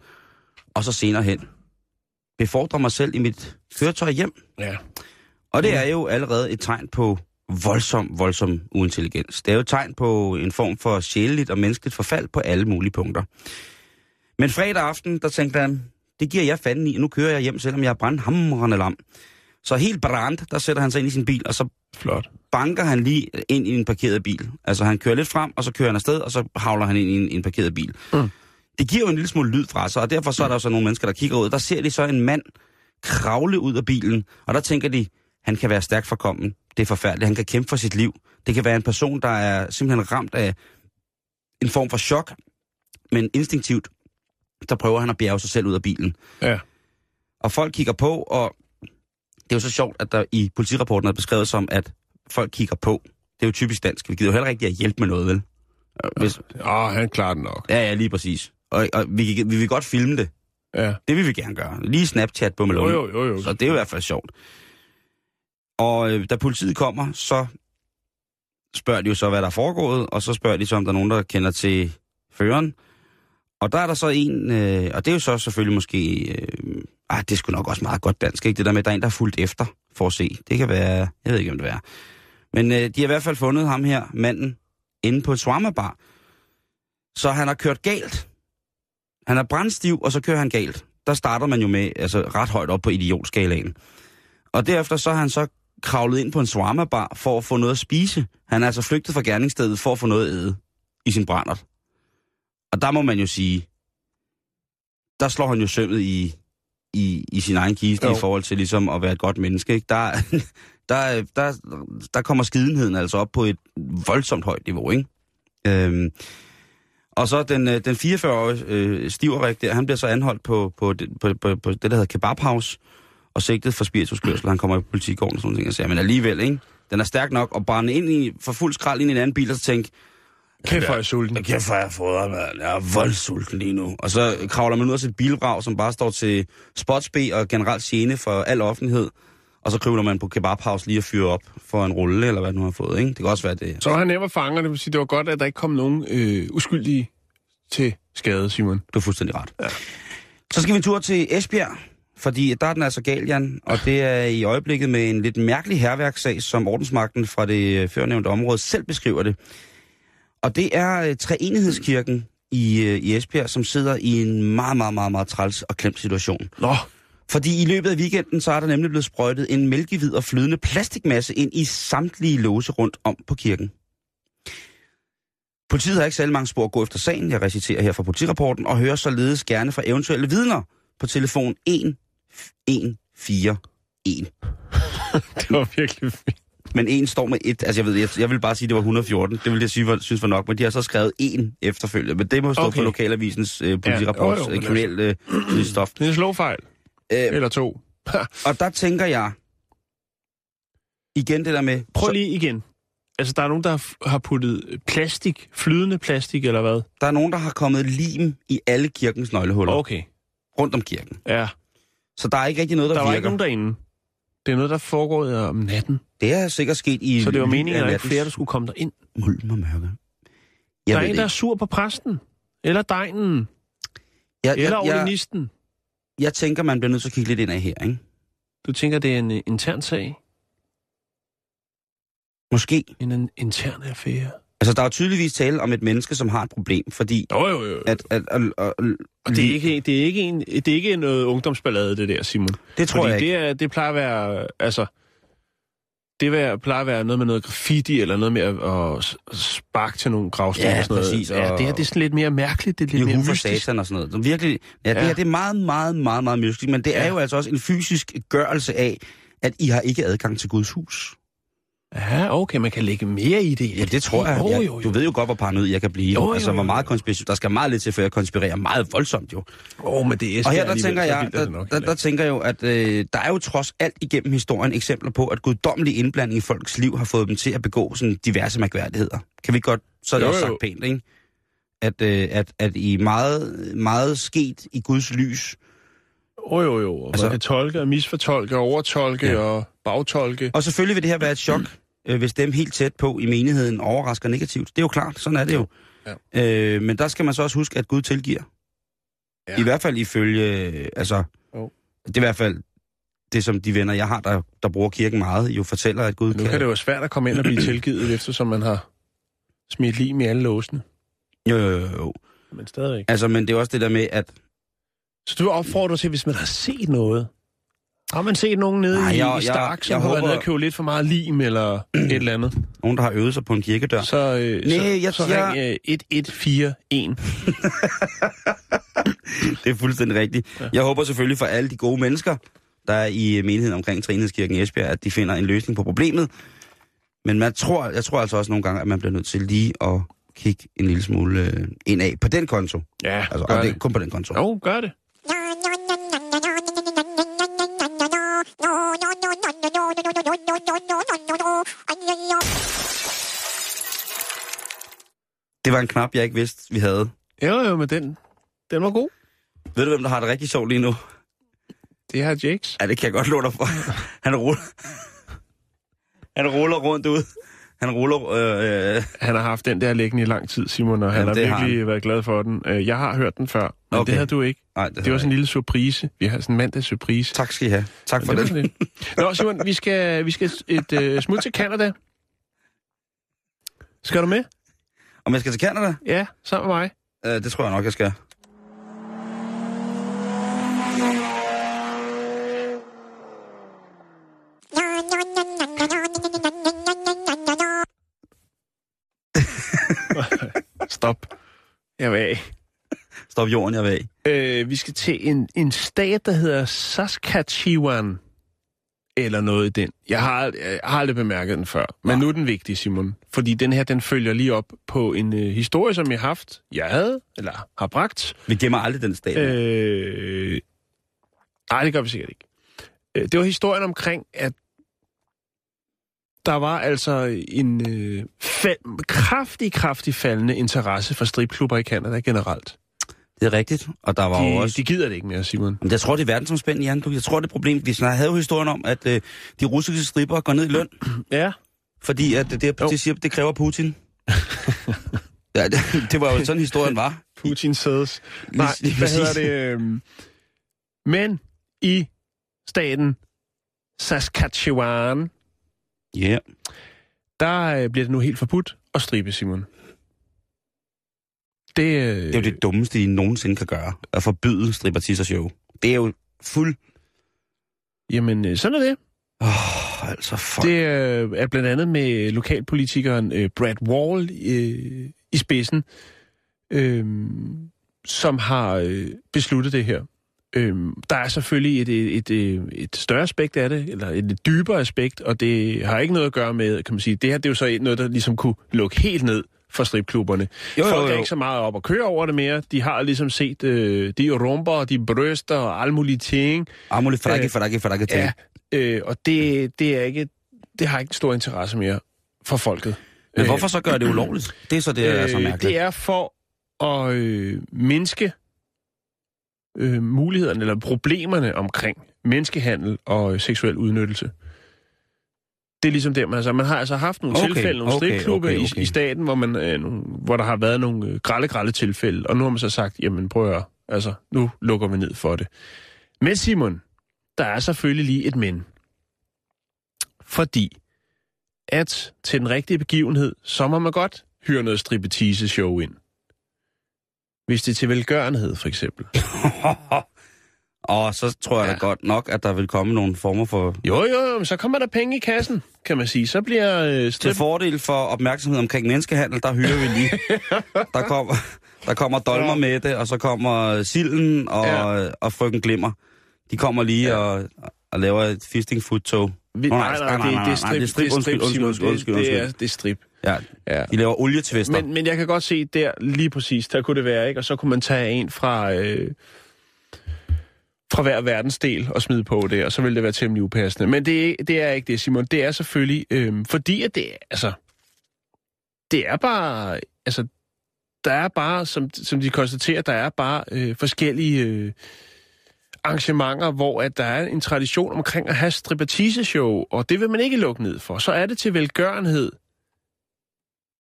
og så senere hen befordre mig selv i mit køretøj hjem. Ja. Og det er jo allerede et tegn på voldsom, voldsom uintelligens. Det er jo et tegn på en form for sjæleligt og menneskeligt forfald på alle mulige punkter. Men fredag aften, der tænkte han, det giver jeg fanden i. Nu kører jeg hjem, selvom jeg er brandhamrende lam. Så helt brand, der sætter han sig ind i sin bil, og så Flot. banker han lige ind i en parkeret bil. Altså han kører lidt frem, og så kører han afsted, og så havler han ind i en, en parkeret bil. Mm. Det giver jo en lille smule lyd fra sig, og derfor så er der jo så nogle mennesker, der kigger ud. Der ser de så en mand kravle ud af bilen, og der tænker de, han kan være stærkt forkommen. Det er forfærdeligt. Han kan kæmpe for sit liv. Det kan være en person, der er simpelthen ramt af en form for chok, men instinktivt, der prøver han at bjerge sig selv ud af bilen. Ja. Og folk kigger på, og det er jo så sjovt, at der i politirapporten er beskrevet som, at folk kigger på. Det er jo typisk dansk. Vi gider jo heller ikke at hjælpe med noget, vel? Hvis, Åh, han klarer den nok. ja, ja, lige præcis. Og, og vi, vi vil godt filme det. Ja. Det vil vi gerne gøre. Lige Snapchat på Jo, Malone. jo, jo, jo. Så det er jo i hvert fald sjovt. Og øh, da politiet kommer, så spørger de jo så, hvad der er foregået, og så spørger de så, om der er nogen, der kender til føreren. Og der er der så en, øh, og det er jo så selvfølgelig måske, øh, ah, det er sgu nok også meget godt dansk, ikke? Det der med, at der er en, der er fulgt efter for at se. Det kan være, jeg ved ikke, om det er. Men øh, de har i hvert fald fundet ham her, manden, inde på et swarmabar. Så han har kørt galt. Han er brændstiv, og så kører han galt. Der starter man jo med, altså ret højt op på idiotskalaen. Og derefter så har han så kravlet ind på en swarmabar for at få noget at spise. Han er altså flygtet fra gerningsstedet for at få noget at æde i sin brændert. Og der må man jo sige, der slår han jo sømmet i, i, i sin egen kiste Jo. i forhold til ligesom at være et godt menneske. Ikke? Der, der, der, der kommer skidenheden altså op på et voldsomt højt niveau. Ikke? Øhm, og så den, øh, den 44-årige øh, Stiverik der, han bliver så anholdt på, på, på, på, på det, der hedder Kebab House, og sigtet for spirituskørsel. Han kommer i politigården og sådan noget. Og siger, men alligevel, ikke? Den er stærk nok at brænde ind i, for fuld skrald ind i en anden bil, og så tænke, Kæft, hvor er jeg sulten. kæft, hvor har jeg fået mand. Jeg er voldsulten lige nu. Og så kravler man ud af sit bilvrag, som bare står til spotsbe og generelt gene for al offentlighed. Og så kryber man på Kebab House lige og fyrer op for en rulle, eller hvad du har fået, ikke? Det kan også være det. Så var han nemt at fange, og det vil sige, det var godt, at der ikke kom nogen øh, uskyldige til skade, Simon. Du er fuldstændig ret. Ja. Så skal vi en tur til Esbjerg, fordi der er den altså gal, Jan, og det er i øjeblikket med en lidt mærkelig herværkssag, som ordensmagten fra det øh, førnævnte område selv beskriver det. Og det er øh, Treenighedskirken i, øh, i Esbjerg, som sidder i en meget, meget, meget, meget træls og klemt situation. Nå, Fordi i løbet af weekenden, så er der nemlig blevet sprøjtet en mælkehvid og flydende plastikmasse ind i samtlige låse rundt om på kirken. Politiet har ikke særlig mange spor at gå efter sagen, jeg reciterer her fra politirapporten, og hører således gerne fra eventuelle vidner på telefon 1141. det var virkelig fint. Men en står med et, altså jeg ved, jeg, jeg vil bare sige, det var 114, det vil jeg sige, var, synes var nok, men de har så skrevet en efterfølgende, men det må stå okay. For lokalavisens øh, politirapport, jo, ja, jo, men kriminel øh, stof. Det er en slåfejl. Øh, Eller to. Og der tænker jeg, igen det der med... Prøv så- lige igen. Altså, der er nogen, der har- puttet plastik, flydende plastik, eller hvad? Der er nogen, der har kommet lim i alle kirkens nøglehuller okay. Rundt om kirken. Ja, Så der er ikke rigtig noget, der, der der var virker. ikke nogen derinde. Det er noget, der foregår om natten. Det er sikkert sket i... Så det var meningen, at der ikke flere, der skulle komme derind. Mulm og mørke. Der Jeg er ved en, der er sur på præsten. Eller degnen. jeg, Eller jeg, jeg. Jeg tænker, man bliver nødt til at kigge lidt ind af her, ikke? Du tænker, det er en øh, intern sag? Måske. En, en intern affære? Altså, der er tydeligvis tale om et menneske, som har et problem, fordi... Jo, jo, jo. At, at, at, at, Og det er ikke, det er ikke, en, det er ikke noget ungdomsballade, det der, Simon. det tror Fordi jeg ikke. det, er, det plejer at være, altså, det vil- plejer at være noget med noget graffiti, eller noget med at, at sparke til nogle gravsten. Ja, og sådan præcis, Noget. Ja, og- det her det er sådan lidt mere mærkeligt, det er lidt mere mystisk. satan og sådan noget. Det er virkelig, ja, det Ja. her det er meget, meget, meget, meget mystisk, men det er Ja. jo altså også en fysisk gørelse af, at I har ikke adgang til Guds hus. Ja, okay, man kan lægge mere i det. Ja, det tror jeg. Jo, jeg jo, jo. Du ved jo godt, hvor paranoid jeg kan blive. Jo, jo, altså, hvor jo, meget jo. konspiration. Der skal meget lidt til, før jeg konspirerer meget voldsomt, jo. Åh, oh, men det er Og her, der tænker jeg, er der, der, der ikke. tænker jo, at øh, der er jo trods alt igennem historien eksempler på, at guddommelig indblanding i folks liv har fået dem til at begå sådan diverse mærkværdigheder. Kan vi godt, så er det Jo, også jo. sagt pænt, ikke? At, øh, at, at I meget, meget sket i Guds lys. Jo, jo, jo. Og Altså- man kan tolke og misfortolke, og overtolke Ja. og bagtolke. Og selvfølgelig vil det her være et chok, øh, hvis dem helt tæt på i menigheden overrasker negativt. Det er jo klart, sådan er det jo. Ja. Øh, men der skal man så også huske, at Gud tilgiver. Ja. I hvert fald ifølge, øh, altså, Jo. det er i hvert fald det, som de venner, jeg har, der, der bruger kirken meget, jo fortæller, at Gud Nu kan det jo være svært at komme ind og blive tilgivet, eftersom man har smidt lim i alle låsene. Jo, jo, jo, jo. Men stadigvæk. Altså, men det er også det der med, at Så du opfordrer til, hvis man har set noget. Har man set nogen nede i, jeg- i Stark, jeg- som jeg har været håber- nede og købe lidt for meget lim eller et eller andet? Nogen, der har øvet sig på en kirkedør. Så, øh, Nej, så, jeg- så jeg- ring øh, 1141. Det er fuldstændig rigtigt. Ja. Jeg håber selvfølgelig for alle de gode mennesker, der er i menigheden omkring Trinhedskirken i Esbjerg, at de finder en løsning på problemet. Men man tror, jeg tror altså også nogle gange, at man bliver nødt til lige at kigge en lille smule øh, indad på den konto. Ja, Altså, gør og det det. kun på den konto. Jo, gør det. Det var en knap, jeg ikke vidste, vi havde. Jo, jo, men den, den var god. Ved du, hvem der har det rigtig sjovt lige nu? Det har Jakes. Ja, det kan jeg godt love dig for. Han ruller, han ruller rundt ud. Han ruller... Øh, øh, Han har haft den der liggende i lang tid, Simon, og han Jamen, har det har virkelig været glad for den. Øh, Jeg har hørt den før, men Okay. det havde du ikke. nej, Det var sådan en lille surprise. Vi har sådan en mandag surprise. Tak skal I have. Tak for det. det. det. Nå, Simon, vi skal, vi skal et uh, smut til Canada. Skal du med? Om jeg skal til Canada? Ja, sammen med mig. Øh, det tror jeg nok, jeg skal. Stop. Jeg vil af. Stop jorden, jeg vil af. Øh, vi skal til en, en stat, der hedder Saskatchewan. Eller noget i den. Jeg har, jeg har aldrig bemærket den før. Men nu er den vigtig, Simon. Fordi den her, den følger lige op på en øh, historie, som jeg har haft. Jeg havde, eller har bragt. Vi gemmer aldrig den stat. Øh. Øh, nej, det gør vi sikkert ikke. Øh, det var historien omkring, at der var altså en øh, fal- kraftig, kraftig faldende interesse for stripklubber i Canada generelt. Det er rigtigt. Og der var jo De, også... de gider det ikke mere, Simon. Men jeg tror, det er verdensomspændende, Jan. Jeg tror, det er problem. Vi havde jo historien om, at øh, de russiske stripper går ned i løn, Ja. fordi at det, det, det, siger, det kræver Putin. ja, det, det var jo sådan, historien var. Putin sædes. Nej, lige hvad hedder det? øhm, Men i staten Saskatchewan, Ja. Yeah. der øh, bliver det nu helt forbudt at stribe, Simon. Det, øh, Det er jo det dummeste, de nogensinde kan gøre. At forbyde stripper show. Det er jo fuld... Jamen, øh, sådan er det. Åh, oh, altså fuck. Det øh, er blandt andet med lokalpolitikeren øh, Brad Wall øh, i spidsen, øh, som har øh, besluttet det her. Øh, der er selvfølgelig et, et, et, et større aspekt af det, eller et lidt dybere aspekt, og det har ikke noget at gøre med, kan man sige, det her det er jo så noget, der ligesom kunne lukke helt ned for stripklubberne. Jo, jo, Folk er jo. ikke så meget op at køre over det mere. De har ligesom set øh, de rumper, og de bryster og alle mulige ting. Amulig frakke, Øh, frakke, frakke til. Ja, øh, og det, det er ikke, det har ikke stor interesse mere for folket. Men hvorfor så gør det ulovligt? Det er så det, er så øh, mærkeligt. det er for at øh, mindske øh, mulighederne eller problemerne omkring menneskehandel og øh, seksuel udnyttelse. Det er ligesom det, man, altså, man har altså haft nogle Okay, tilfælde, nogle okay, stripklubbe okay, okay. I, i staten, hvor, man, øh, nogle, hvor der har været nogle øh, grælde, grælde tilfælde, og nu har man så sagt, jamen prøv at altså, nu lukker vi ned for det. Men Simon, der er selvfølgelig lige et men. Fordi at til den rigtige begivenhed, så må man godt hyre noget striptease-show ind. Hvis det er til velgørenhed, for eksempel. Og så tror jeg da Ja. godt nok, at der vil komme nogle former for... Jo, jo, jo, så kommer der penge i kassen, kan man sige. Så bliver øh, Til strip... fordel for opmærksomhed omkring menneskehandel, der hyrer vi lige. der, kommer, der kommer Dolmer Ja. med det, og så kommer Silden og, Ja. og Frøken Glimmer. De kommer lige Ja. og, og laver et fisting food tog. Vi, Nå, nej, nej, det, det er strip. det er strip. Undskyld, undskyld, Simon. undskyld, undskyld, Det, det, er, undskyld. det er strip. Ja, Ja. de laver olietvister. Men, men jeg kan godt se der, lige præcis, der kunne det være, ikke? Og så kunne man tage en fra, øh, fra hver verdensdel og smide på det, og så ville det være temmelig upassende. Men det, det er ikke det, Simon. Det er selvfølgelig, øh, fordi at det, altså, det er bare, altså, der er bare, som, som de konstaterer, der er bare øh, forskellige øh, arrangementer, hvor at der er en tradition omkring at have striptease-show, og det vil man ikke lukke ned for. Så er det til velgørenhed,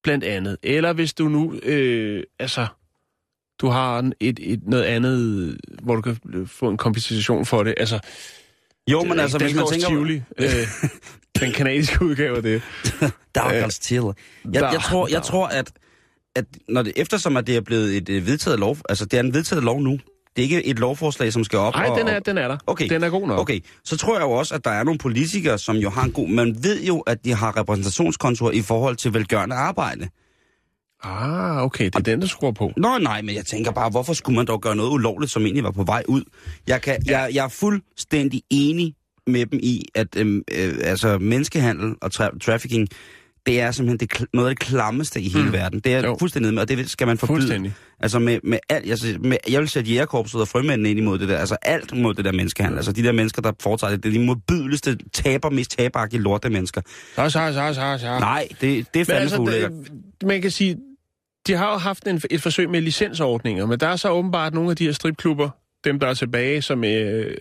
blandt andet. Eller hvis du nu, øh, altså, du har en- et, et, noget andet, hvor du kan øh, få en kompensation for det. Altså, jo, men altså, hvis man tænker... Tivoli, øh, den kanadiske udgave af det. Darkers Till. Jeg, jeg, der- tror, jeg tror, at, at når det, eftersom at det er blevet et øh, vedtaget lov, altså det er en vedtaget lov nu, det er ikke et lovforslag, som skal op Nej, og... den er, den er der. Okay. Den er god nok. Okay, så tror jeg jo også, at der er nogle politikere, som jo har en god... Man ved jo, at de har repræsentationskontor i forhold til velgørende arbejde. Ah, okay, det er den, der skruer på. Nå nej, men jeg tænker bare, hvorfor skulle man dog gøre noget ulovligt, som egentlig var på vej ud? Jeg, kan, jeg, jeg er fuldstændig enig med dem i, at øhm, øh, altså, menneskehandel og tra- trafficking, det er simpelthen det, noget af det klammeste i hele Mm. verden. Det er Jo. fuldstændig med, og det skal man forbyde. Altså med, med alt, altså med, jeg vil sætte jægerkorpset og frømændene ind imod det der, altså alt mod det der menneskehandel. Altså de der mennesker, der foretager det, det er de modbydeligste, taber, mest taberagtige lorte mennesker. Så, så, så, så, så. Nej, det, det er fandme altså, det, man kan sige, de har jo haft en, et forsøg med licensordninger, men der er så åbenbart nogle af de her stripklubber, dem der er tilbage, som øh,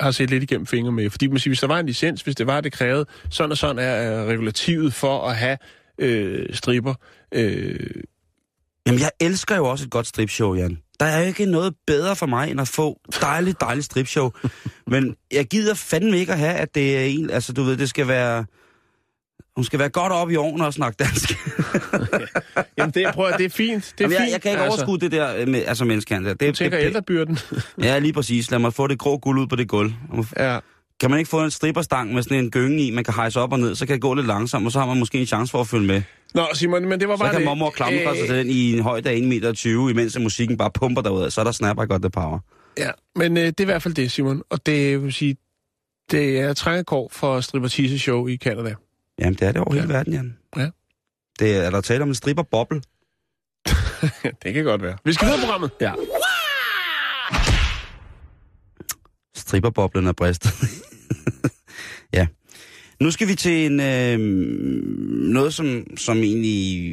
har set lidt igennem fingre med. Fordi man siger, hvis der var en licens, hvis det var, det krævede, sådan og sådan er regulativet for at have øh, stripper. Øh, Jamen, jeg elsker jo også et godt stripshow, Jan. Der er jo ikke noget bedre for mig, end at få dejligt, dejligt stripshow. Men jeg gider fandme ikke at have, at det er en... Altså, du ved, det skal være... Hun skal være godt op i ovnen og snakke dansk. jamen, det, prøv, at- det er fint. Det er Jamen, jeg, fint. jeg kan ikke altså, overskue det der med altså menneskehandel. Det, Du tænker det, ældrebyrden. Ja, lige præcis. Lad mig få det grå guld ud på det gulv. ja. Kan man ikke få en stripperstang med sådan en gynge i, man kan hejse op og ned, så kan det gå lidt langsomt, og så har man måske en chance for at følge med. Nå, Simon, men det var Så bare kan det. mormor klamre sig til den i en højde af 1,20 meter, imens musikken bare pumper derud, så er der snapper godt det power. Ja, men øh, det er i hvert fald det, Simon. Og det vil sige, det er trængekår for strippertise show i Canada. Jamen, det er det over Ja. hele verden, Jan. Ja. Det er, er der tale om en stripperboble? det kan godt være. Vi skal videre programmet. Ja. Stripperboblen er bristet. ja. Nu skal vi til en, øh, noget, som, som egentlig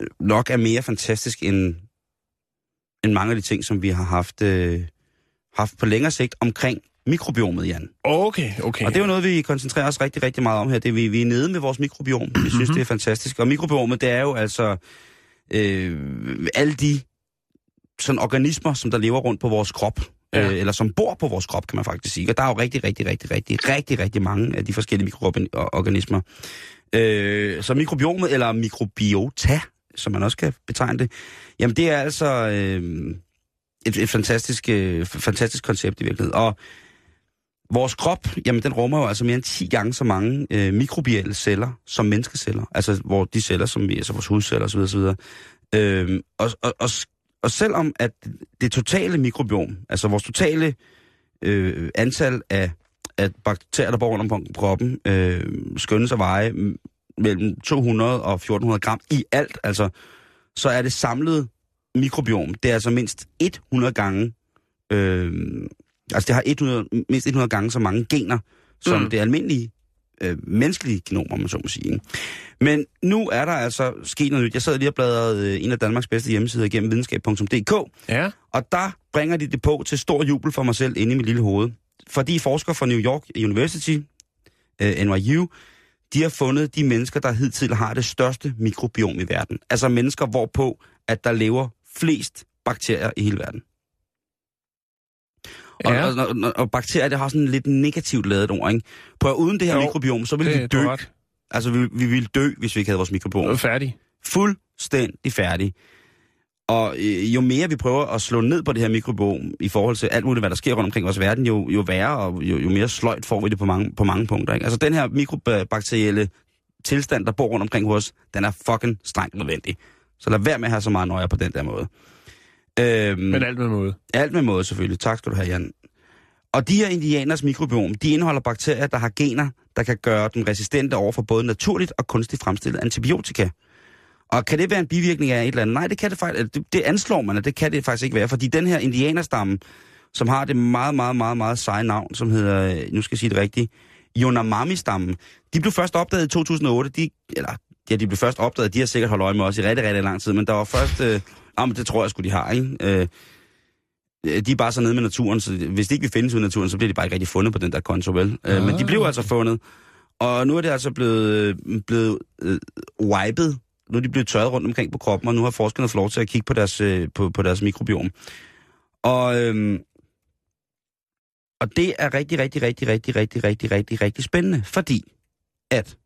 øh, nok er mere fantastisk end, end mange af de ting, som vi har haft, øh, haft på længere sigt omkring mikrobiomet, Jan. Okay, okay. Og det er jo noget, vi koncentrerer os rigtig, rigtig meget om her. Det er, vi, vi er nede med vores mikrobiom. Vi synes, Mhm. det er fantastisk. Og mikrobiomet, det er jo altså øh, alle de sådan organismer, som der lever rundt på vores krop. Ja. Øh, eller som bor på vores krop, kan man faktisk sige. Og der er jo rigtig, rigtig, rigtig, rigtig, rigtig, rigtig mange af de forskellige mikroorganismer. Øh, så mikrobiomet, eller mikrobiota, som man også kan betegne det, jamen det er altså øh, et, et fantastisk, øh, fantastisk koncept i virkeligheden. Og Vores krop, jamen den rummer jo altså mere end 10 gange så mange øh, mikrobielle celler som menneskeceller. Altså hvor de celler, som vi, altså vores hudceller osv. osv. Øhm, og, og, og, og selvom at det totale mikrobiom, altså vores totale øh, antal af, af bakterier, der bor rundt om kroppen, øh, skønnes at veje mellem 200 og 1400 gram i alt, altså, så er det samlede mikrobiom, det er altså mindst 100 gange øh, Altså det har 100, mindst 100 gange så mange gener, som Mm. det almindelige øh, menneskelige genom, om man så må sige. Men nu er der altså sket noget nyt. Jeg sad lige og bladrede øh, en af Danmarks bedste hjemmesider igennem videnskab.dk, Ja, og der bringer de det på til stor jubel for mig selv inde i mit lille hoved. Fordi forskere fra New York University, øh, NYU, de har fundet de mennesker, der hidtil har det største mikrobiom i verden. Altså mennesker, hvorpå at der lever flest bakterier i hele verden. Og, Ja. og, og, og bakterier, det har sådan lidt negativt lavet ord, ikke? På uden det her Jo, mikrobiom, så ville vi det, du dø. Altså, vi, vi ville dø, hvis vi ikke havde vores mikrobiom. Er færdig. Fuldstændig færdig. Og øh, jo mere vi prøver at slå ned på det her mikrobiom i forhold til alt muligt, hvad der sker rundt omkring vores verden, jo, jo værre og jo, jo mere sløjt får vi det på mange, på mange punkter. Ikke? Altså den her mikrobakterielle tilstand, der bor rundt omkring hos, den er fucking strengt nødvendig. Så lad være med at have så meget nøje på den der måde. Øhm, Men alt med måde. alt med måde selvfølgelig. Tak skal du have, Jan. Og de her indianers mikrobiom, de indeholder bakterier, der har gener, der kan gøre dem resistente over for både naturligt og kunstigt fremstillet antibiotika. Og kan det være en bivirkning af et eller andet? Nej, det kan det faktisk. Det, det anslår man, at det kan det faktisk ikke være. Fordi den her indianerstamme, som har det meget, meget, meget, meget seje navn, som hedder, øh, nu skal jeg sige det rigtigt, Yonomami-stammen, de blev først opdaget i 2008. De, eller, ja, de blev først opdaget, de har sikkert holdt øje med os i rigtig, rigtig lang tid, men der var først, øh, ah, men det tror jeg sgu, de har, ikke? Øh, de er bare så nede med naturen, så hvis de ikke vil findes ud i naturen, så bliver de bare ikke rigtig fundet på den der konto, vel? Ah. Men de blev altså fundet. Og nu er det altså blevet, blevet øh, wiped. Nu er de blevet tørret rundt omkring på kroppen, og nu har forskerne fået lov til at kigge på deres, øh, på, på deres mikrobiom. Og, øhm, og det er rigtig, rigtig, rigtig, rigtig, rigtig, rigtig, rigtig, rigtig spændende, fordi at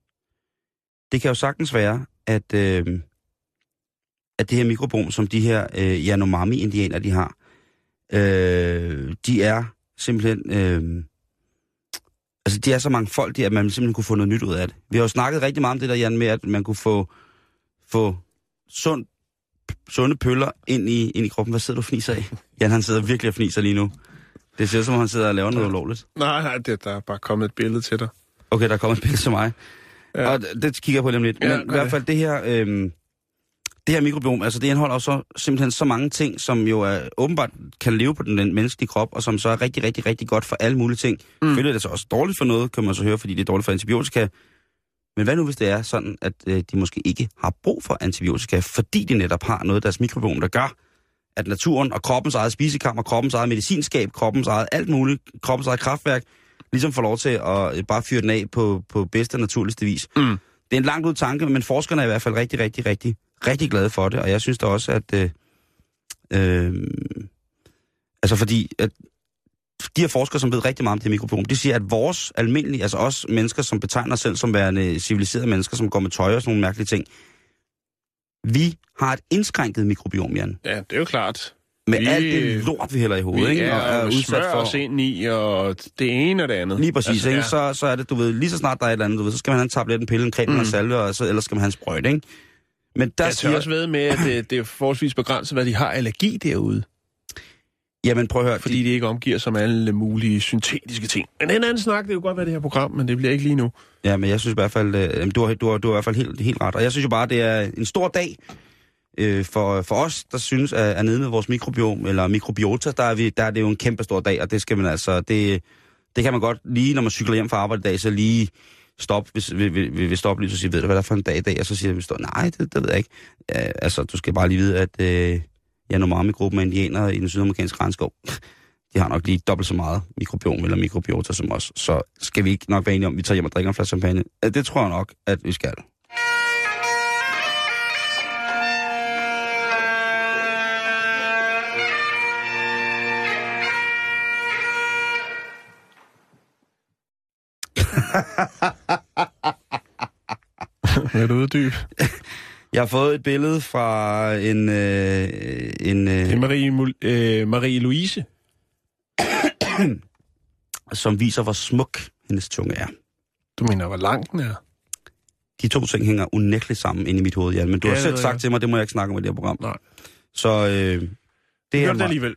det kan jo sagtens være, at, øh, at det her mikrobom, som de her øh, Yanomami-indianer, de har, øh, de er simpelthen... Øh, altså, de er så mange folk, at man simpelthen kunne få noget nyt ud af det. Vi har jo snakket rigtig meget om det der, Jan, med, at man kunne få, få sund, sunde pøller ind i, ind i kroppen. Hvad sidder du og fniser af? Jan, han sidder virkelig og fniser lige nu. Det ser ud som om, han sidder og laver noget ulovligt. Nej, nej, det, der er bare kommet et billede til dig. Okay, der kommer et billede til mig. Ja. Og det- det kigger jeg på om lidt. Ja, Men i hvert fald det her, øhm, det her mikrobiom, altså det indeholder så simpelthen så mange ting, som jo er, åbenbart kan leve på den, menneskelige krop, og som så er rigtig, rigtig, rigtig godt for alle mulige ting. Mm. Selvfølgelig er det så også dårligt for noget, kan man så høre, fordi det er dårligt for antibiotika. Men hvad nu, hvis det er sådan, at øh, de måske ikke har brug for antibiotika, fordi de netop har noget af deres mikrobiom, der gør, at naturen og kroppens eget spisekammer, kroppens eget medicinskab, kroppens eget alt muligt, kroppens eget kraftværk, ligesom får lov til at øh, bare fyre den af på, på bedste og naturligste vis. Mm. Det er en langt ud tanke, men forskerne er i hvert fald rigtig, rigtig, rigtig, rigtig glade for det, og jeg synes da også, at... Øh, øh, altså fordi, at de her forskere, som ved rigtig meget om det mikrobiom, de siger, at vores almindelige, altså os mennesker, som betegner selv som værende civiliserede mennesker, som går med tøj og sådan nogle mærkelige ting, vi har et indskrænket mikrobiom, Jan. Ja, det er jo klart. Med Vi- alt det lort, vi hælder i hovedet, ikke? er, Og er udsat for... os ind i, og det ene og det andet. Lige præcis, altså, ikke? ja. Så, så er det, du ved, lige så snart der er et eller andet, du ved, så skal man have en tablet, en pille, en creme mm. og salve, og så, ellers skal man have en sprøjte, ikke? Men der Jeg siger, også ved med, at det, det er forholdsvis begrænset, hvad de har allergi derude. jamen prøv at høre, Fordi de ikke omgiver sig med alle mulige syntetiske ting. Men en anden snak, det er jo godt være det her program, men det bliver ikke lige nu. Ja, men jeg synes i hvert fald, øh, du, har, du, har, du har i hvert fald helt, helt ret. Og jeg synes jo bare, det er en stor dag øh, for, for os, der synes at er nede med vores mikrobiom, eller mikrobiota, der er, vi, der er det jo en kæmpe stor dag, og det skal man altså, det, det kan man godt lige, når man cykler hjem fra arbejde i dag, så lige stoppe, hvis vi vil, vil, vil stoppe lige, så siger, ved du hvad der er for en dag i dag? Og så siger vi, nej, det, det ved jeg ikke. Ja, altså, du skal bare lige vide, at øh, Yanomami-gruppen af indianere i den sydamerikanske regnskov, de har nok lige dobbelt så meget mikrobiom eller mikrobiota som os. Så skal vi ikke nok være enige om, at vi tager hjem og drikker en flaske champagne? Ja, Det tror jeg nok, at vi skal. er du uddyb? Jeg har fået et billede fra en... Øh, en Det er øh, Marie, Mul- øh, Marie Louise. som viser, hvor smuk hendes tunge er. Du mener, hvor lang den er? De to ting hænger unægteligt sammen inde i mit hoved, Jan. Men du Ja, har selv sagt jeg. til mig, det må jeg ikke snakke om i det her program. Nej. Så øh, det, Det er det alligevel.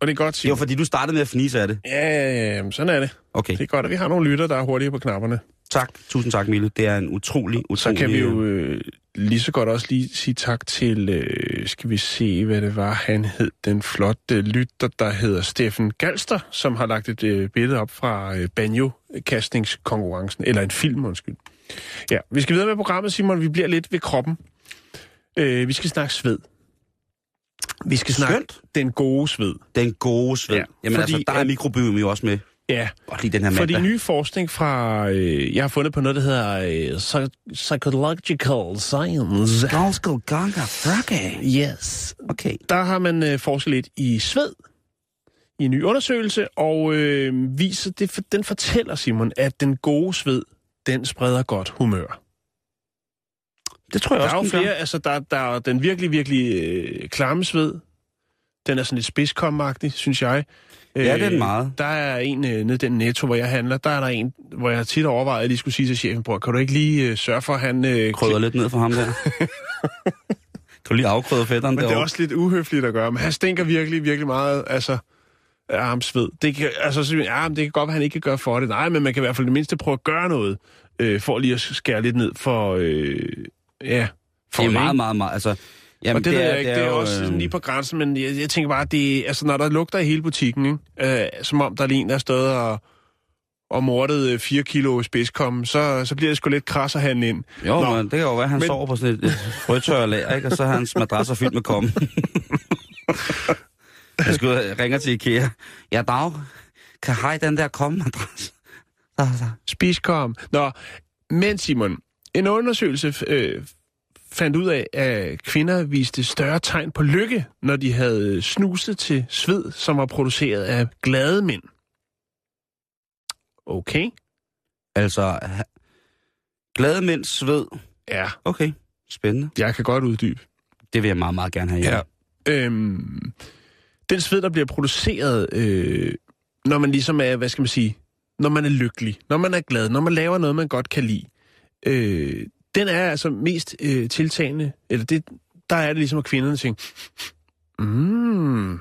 Og det er godt, det var Simon. fordi, du startede med at fnise af det. Ja, ja, ja, sådan er det. Okay, Det er godt, at vi har nogle lytter, der er hurtige på knapperne. Tak. Tusind tak, Mille. Det er en utrolig, utrolig... Så kan vi jo øh, lige så godt også lige sige tak til, øh, skal vi se, hvad det var, han hed, den flotte lytter, der hedder Steffen Galster, som har lagt et øh, billede op fra øh, banjo-kastningskonkurrencen, eller en film, undskyld. Ja, vi skal videre med programmet, Simon. Vi bliver lidt ved kroppen. Øh, vi skal snakke sved. Vi skal snakke Skønt. den gode sved. Den gode sved. Ja, Ja, Jamen fordi altså, der er mikrobiom jo også med. Ja, Godt lige den her fordi mandag. ny forskning fra... Øh, jeg har fundet på noget, der hedder øh, psy- Psychological Science. Galskal Ganga Frake. Yes. Okay. Der har man øh, forsket lidt i sved i en ny undersøgelse, og øh, viser det, den fortæller, Simon, at den gode sved, den spreder godt humør. Det tror jeg Der også, er jo gør. flere, altså der, der er den virkelig, virkelig øh, klamme sved. Den er sådan lidt spidskomagtig, synes jeg. Ja, det er den meget. Der er en øh, nede den netto, hvor jeg handler, der er der en, hvor jeg tit overvejer, at jeg lige skulle sige til chefen, bror, kan du ikke lige øh, sørge for, at han... Øh, Krydder lidt ned for ham der. kan du lige afkrydre fætteren Men det er derovre? også lidt uhøfligt at gøre, men han stinker virkelig, virkelig meget, altså, af ham sved. Det kan, altså, så, ja, men det kan godt være, at han ikke kan gøre for det. Nej, men man kan i hvert fald det mindste prøve at gøre noget, øh, for lige at skære lidt ned for, øh, ja, for Det er meget, meget, meget. Altså, jamen, og det, det ved jeg ikke, det er, jo, også øh, sådan lige på grænsen, men jeg, jeg tænker bare, at det, altså, når der lugter i hele butikken, ikke? Øh, som om der er en, der er stået og, og mordet øh, 4 kilo spidskom, så, så bliver det sgu lidt kras at handle ind. Jo, Nå. men det kan jo være, at han Men- sover på sådan et, et frøtørre lager, ikke? og så er hans madrasser fyldt med kommen. jeg og ringer til Ikea. Ja, dag. Kan hej den der komme-madras? Så, så. Spiskom. Nå, men Simon, en undersøgelse øh, fandt ud af, at kvinder viste større tegn på lykke, når de havde snuset til sved, som var produceret af glade mænd. Okay. Altså, glade mænds sved. Ja, Okay, spændende. jeg kan godt uddybe. Det vil jeg meget, meget gerne have. Ja. Øhm, den sved, der bliver produceret, øh, når man ligesom er, hvad skal man sige, når man er lykkelig, når man er glad, når man laver noget, man godt kan lide, øh, den er altså mest øh, tiltagende, eller det, der er det ligesom, at kvinderne tænker, mm,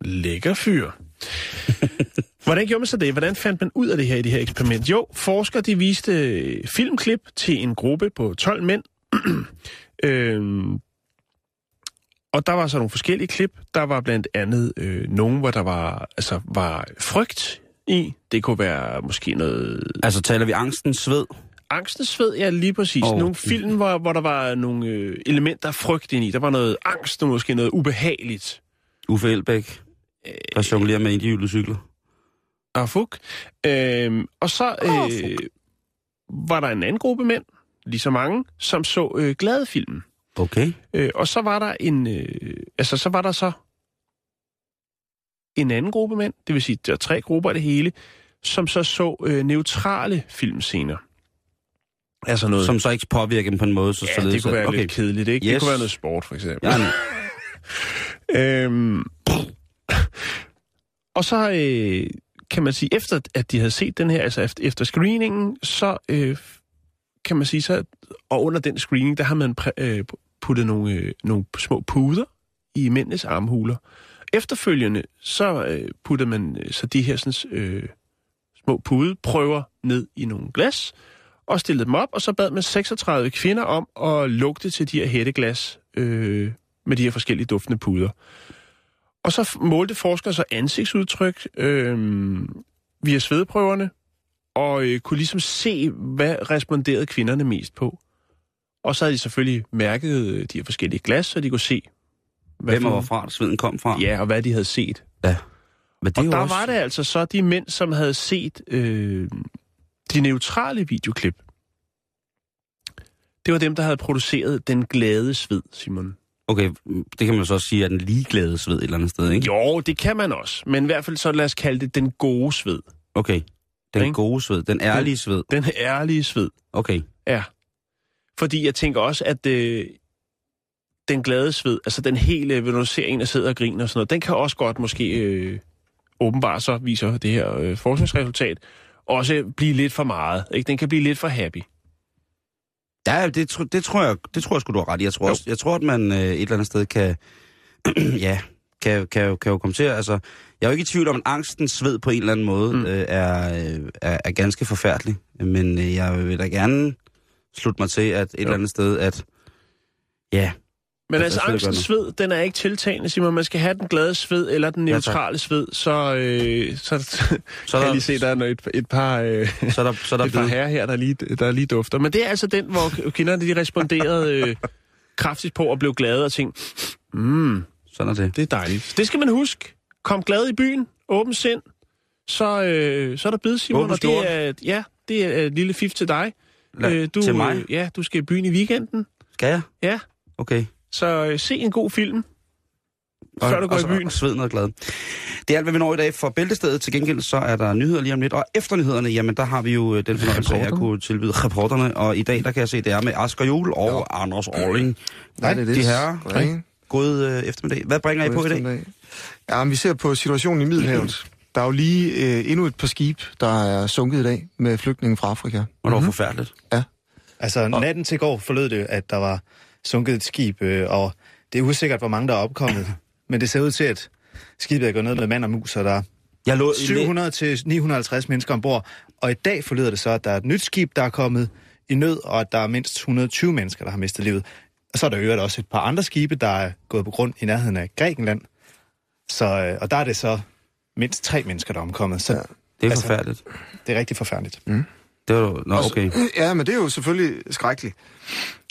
lækker fyr. Hvordan gjorde man så det? Hvordan fandt man ud af det her i det her eksperiment? Jo, forskere de viste øh, filmklip til en gruppe på 12 mænd. øhm, og der var så nogle forskellige klip. Der var blandt andet øh, nogen, hvor der var, altså, var frygt i. Det kunne være måske noget... Altså taler vi angstens sved? Angstens sved, ja, lige præcis. Oh. Nogle film, hvor, hvor der var nogle øh, elementer af frygt ind i. Der var noget angst og måske noget ubehageligt. Uffe Elbæk, der jonglerer med indhjulede cykler. Ah, fuck. Øhm, og så øh, var der en anden gruppe mænd, lige så mange, som så øh, glade filmen. Okay. Øh, og så var der en, øh, altså så var der så en anden gruppe mænd, det vil sige, der er tre grupper af det hele, som så så øh, neutrale filmscener. Altså noget... Som så ikke påvirker dem på en måde, så ja, således det kunne være okay. lidt kedeligt, ikke? Yes. Det kunne være noget sport, for eksempel. Ja. Øhm, og så øh, kan man sige, efter at de havde set den her, altså efter, efter screeningen, så øh, kan man sige, så, og under den screening, der har man præ, øh, puttet nogle, øh, nogle små puder i mændenes armhuler. Efterfølgende, så øh, puttede man øh, så de her sådan, øh, små pudeprøver ned i nogle glas, og stillede dem op, og så bad man 36 kvinder om at lugte til de her hætteglas øh, med de her forskellige duftende puder. Og så målte forskere så ansigtsudtryk øh, via svedprøverne, og øh, kunne ligesom se, hvad responderede kvinderne mest på. Og så havde de selvfølgelig mærket øh, de her forskellige glas, så de kunne se, hvad Hvem og hvorfra sveden kom fra. Ja, og hvad de havde set. Ja. Men det Og er der også... var det altså så de mænd, som havde set øh, de neutrale videoklip. Det var dem, der havde produceret Den Glade Sved, Simon. Okay, det kan man så også sige, at den ligeglade sved et eller andet sted, ikke? Jo, det kan man også. Men i hvert fald så lad os kalde det Den Gode Sved. Okay. Den Ikke? gode sved, den ærlige sved. Den ærlige sved. Okay. Ja. Fordi jeg tænker også, at øh, den glade sved, altså den hele, når du ser en, der sidder og griner og sådan noget, den kan også godt måske øh, åbenbart så viser det her øh, forskningsresultat, også blive lidt for meget. Ikke? Den kan blive lidt for happy. Ja, det, tro- det, tror jeg, det tror jeg sgu, du har ret i. Jeg tror, også, jeg tror at man øh, et eller andet sted kan, ja, kan, kan, kan jo komme til altså, jeg er jo ikke i tvivl om, at angstens sved på en eller anden måde mm. øh, er, øh, er, er ganske forfærdelig. Men øh, jeg vil da gerne slutte mig til, at et jo. eller andet sted, at ja, Men Ja, altså, selvfølgelig angstens sved, den er ikke tiltagende, Simon. Man skal have den glade sved eller den Ja, neutrale sved, så, øh, så, så kan der- jeg lige se, der er et, et par, øh, så er der, så er der et par herrer her, der lige, der lige dufter. Men det er altså den, hvor kvinderne de responderede øh, kraftigt på og blev glade og tænkte, mm, Sådan er det. det er dejligt. Det skal man huske. Kom glad i byen, åben sind, så, øh, så er der blevet, Simon. Åben og det er, ja, det er et lille fif til dig. La- til mig? Øh, ja, du skal i byen i weekenden. Skal jeg? Ja, Okay. Så øh, se en god film, Og, før du går og, i byen. Og sveden og glad. Det er alt, hvad vi når i dag for Bæltestedet. Til gengæld så er der nyheder lige om lidt. Og efter nyhederne, jamen der har vi jo øh, den fornøjelse af at Reporterne. kunne tilbyde reporterne. Og i dag, der kan jeg se, det er med Asger Jul og Ja. Anders Orling. Nej, det er det. De herrer, god øh, eftermiddag. Hvad bringer I på i dag? Ja, vi ser på situationen i Middelhavet. Der er jo lige øh, endnu et par skib, der er sunket i dag med flygtninge fra Afrika. Og det var forfærdeligt. Altså, natten til går forlød det, at der var sunket et skib, øh, og det er usikkert, hvor mange der er opkommet. Men det ser ud til, at skibet er gået ned med mand og mus, og der er Jeg lå i 700 til 950 mennesker ombord. Og i dag forlyder det så, at der er et nyt skib, der er kommet i nød, og at der er mindst 120 mennesker, der har mistet livet. Og så er der øvrigt også et par andre skibe, der er gået på grund i nærheden af Grækenland. Så, øh, og der er det så mindst tre mennesker, der er omkommet. Så ja. Det er Altså- forfærdeligt. det er rigtig forfærdeligt. Det var, nå, okay. Ja, men det er jo selvfølgelig skrækkeligt.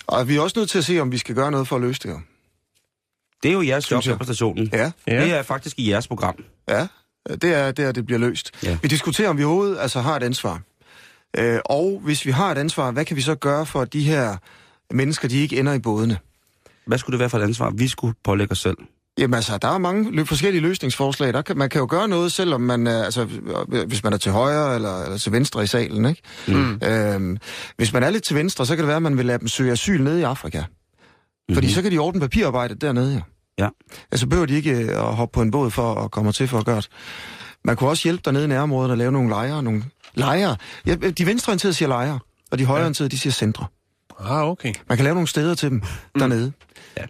Og vi er også nødt til at se, om vi skal gøre noget for at løse det her. Det er jo jeres job her på stationen. Ja, Ja. Det er faktisk i jeres program. ja. Det er der, det bliver løst. Ja. Vi diskuterer, om vi overhovedet altså, har et ansvar. Øh, og hvis vi har et ansvar, hvad kan vi så gøre for, at de her mennesker, de ikke ender i bådene? Hvad skulle det være for et ansvar, vi skulle pålægge os selv? Jamen altså, der er mange lø- forskellige løsningsforslag. Der kan, man kan jo gøre noget, selvom man er, altså, hvis man er til højre eller, eller til venstre i salen, ikke? Mm. Øhm, hvis man er lidt til venstre, så kan det være, at man vil lade dem søge asyl nede i Afrika. Fordi så kan de ordne papirarbejdet dernede, ja. Ja. Altså behøver de ikke øh, at hoppe på en båd for at komme til for at gøre det. Man kunne også hjælpe dernede i nærområdet at lave nogle lejre. Nogle lejre. Ja, de venstreorienterede siger lejre, og de højreorienterede, de siger centre. Ah, okay. Man kan lave nogle steder til dem Mm. dernede, ja.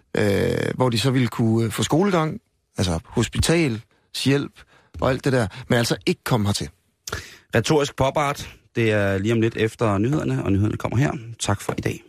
øh, hvor de så ville kunne øh, få skolegang, altså hospital, hjælp og alt det der, men altså ikke komme hertil. Retorisk popart, det er lige om lidt efter nyhederne, og nyhederne kommer her. Tak for i dag.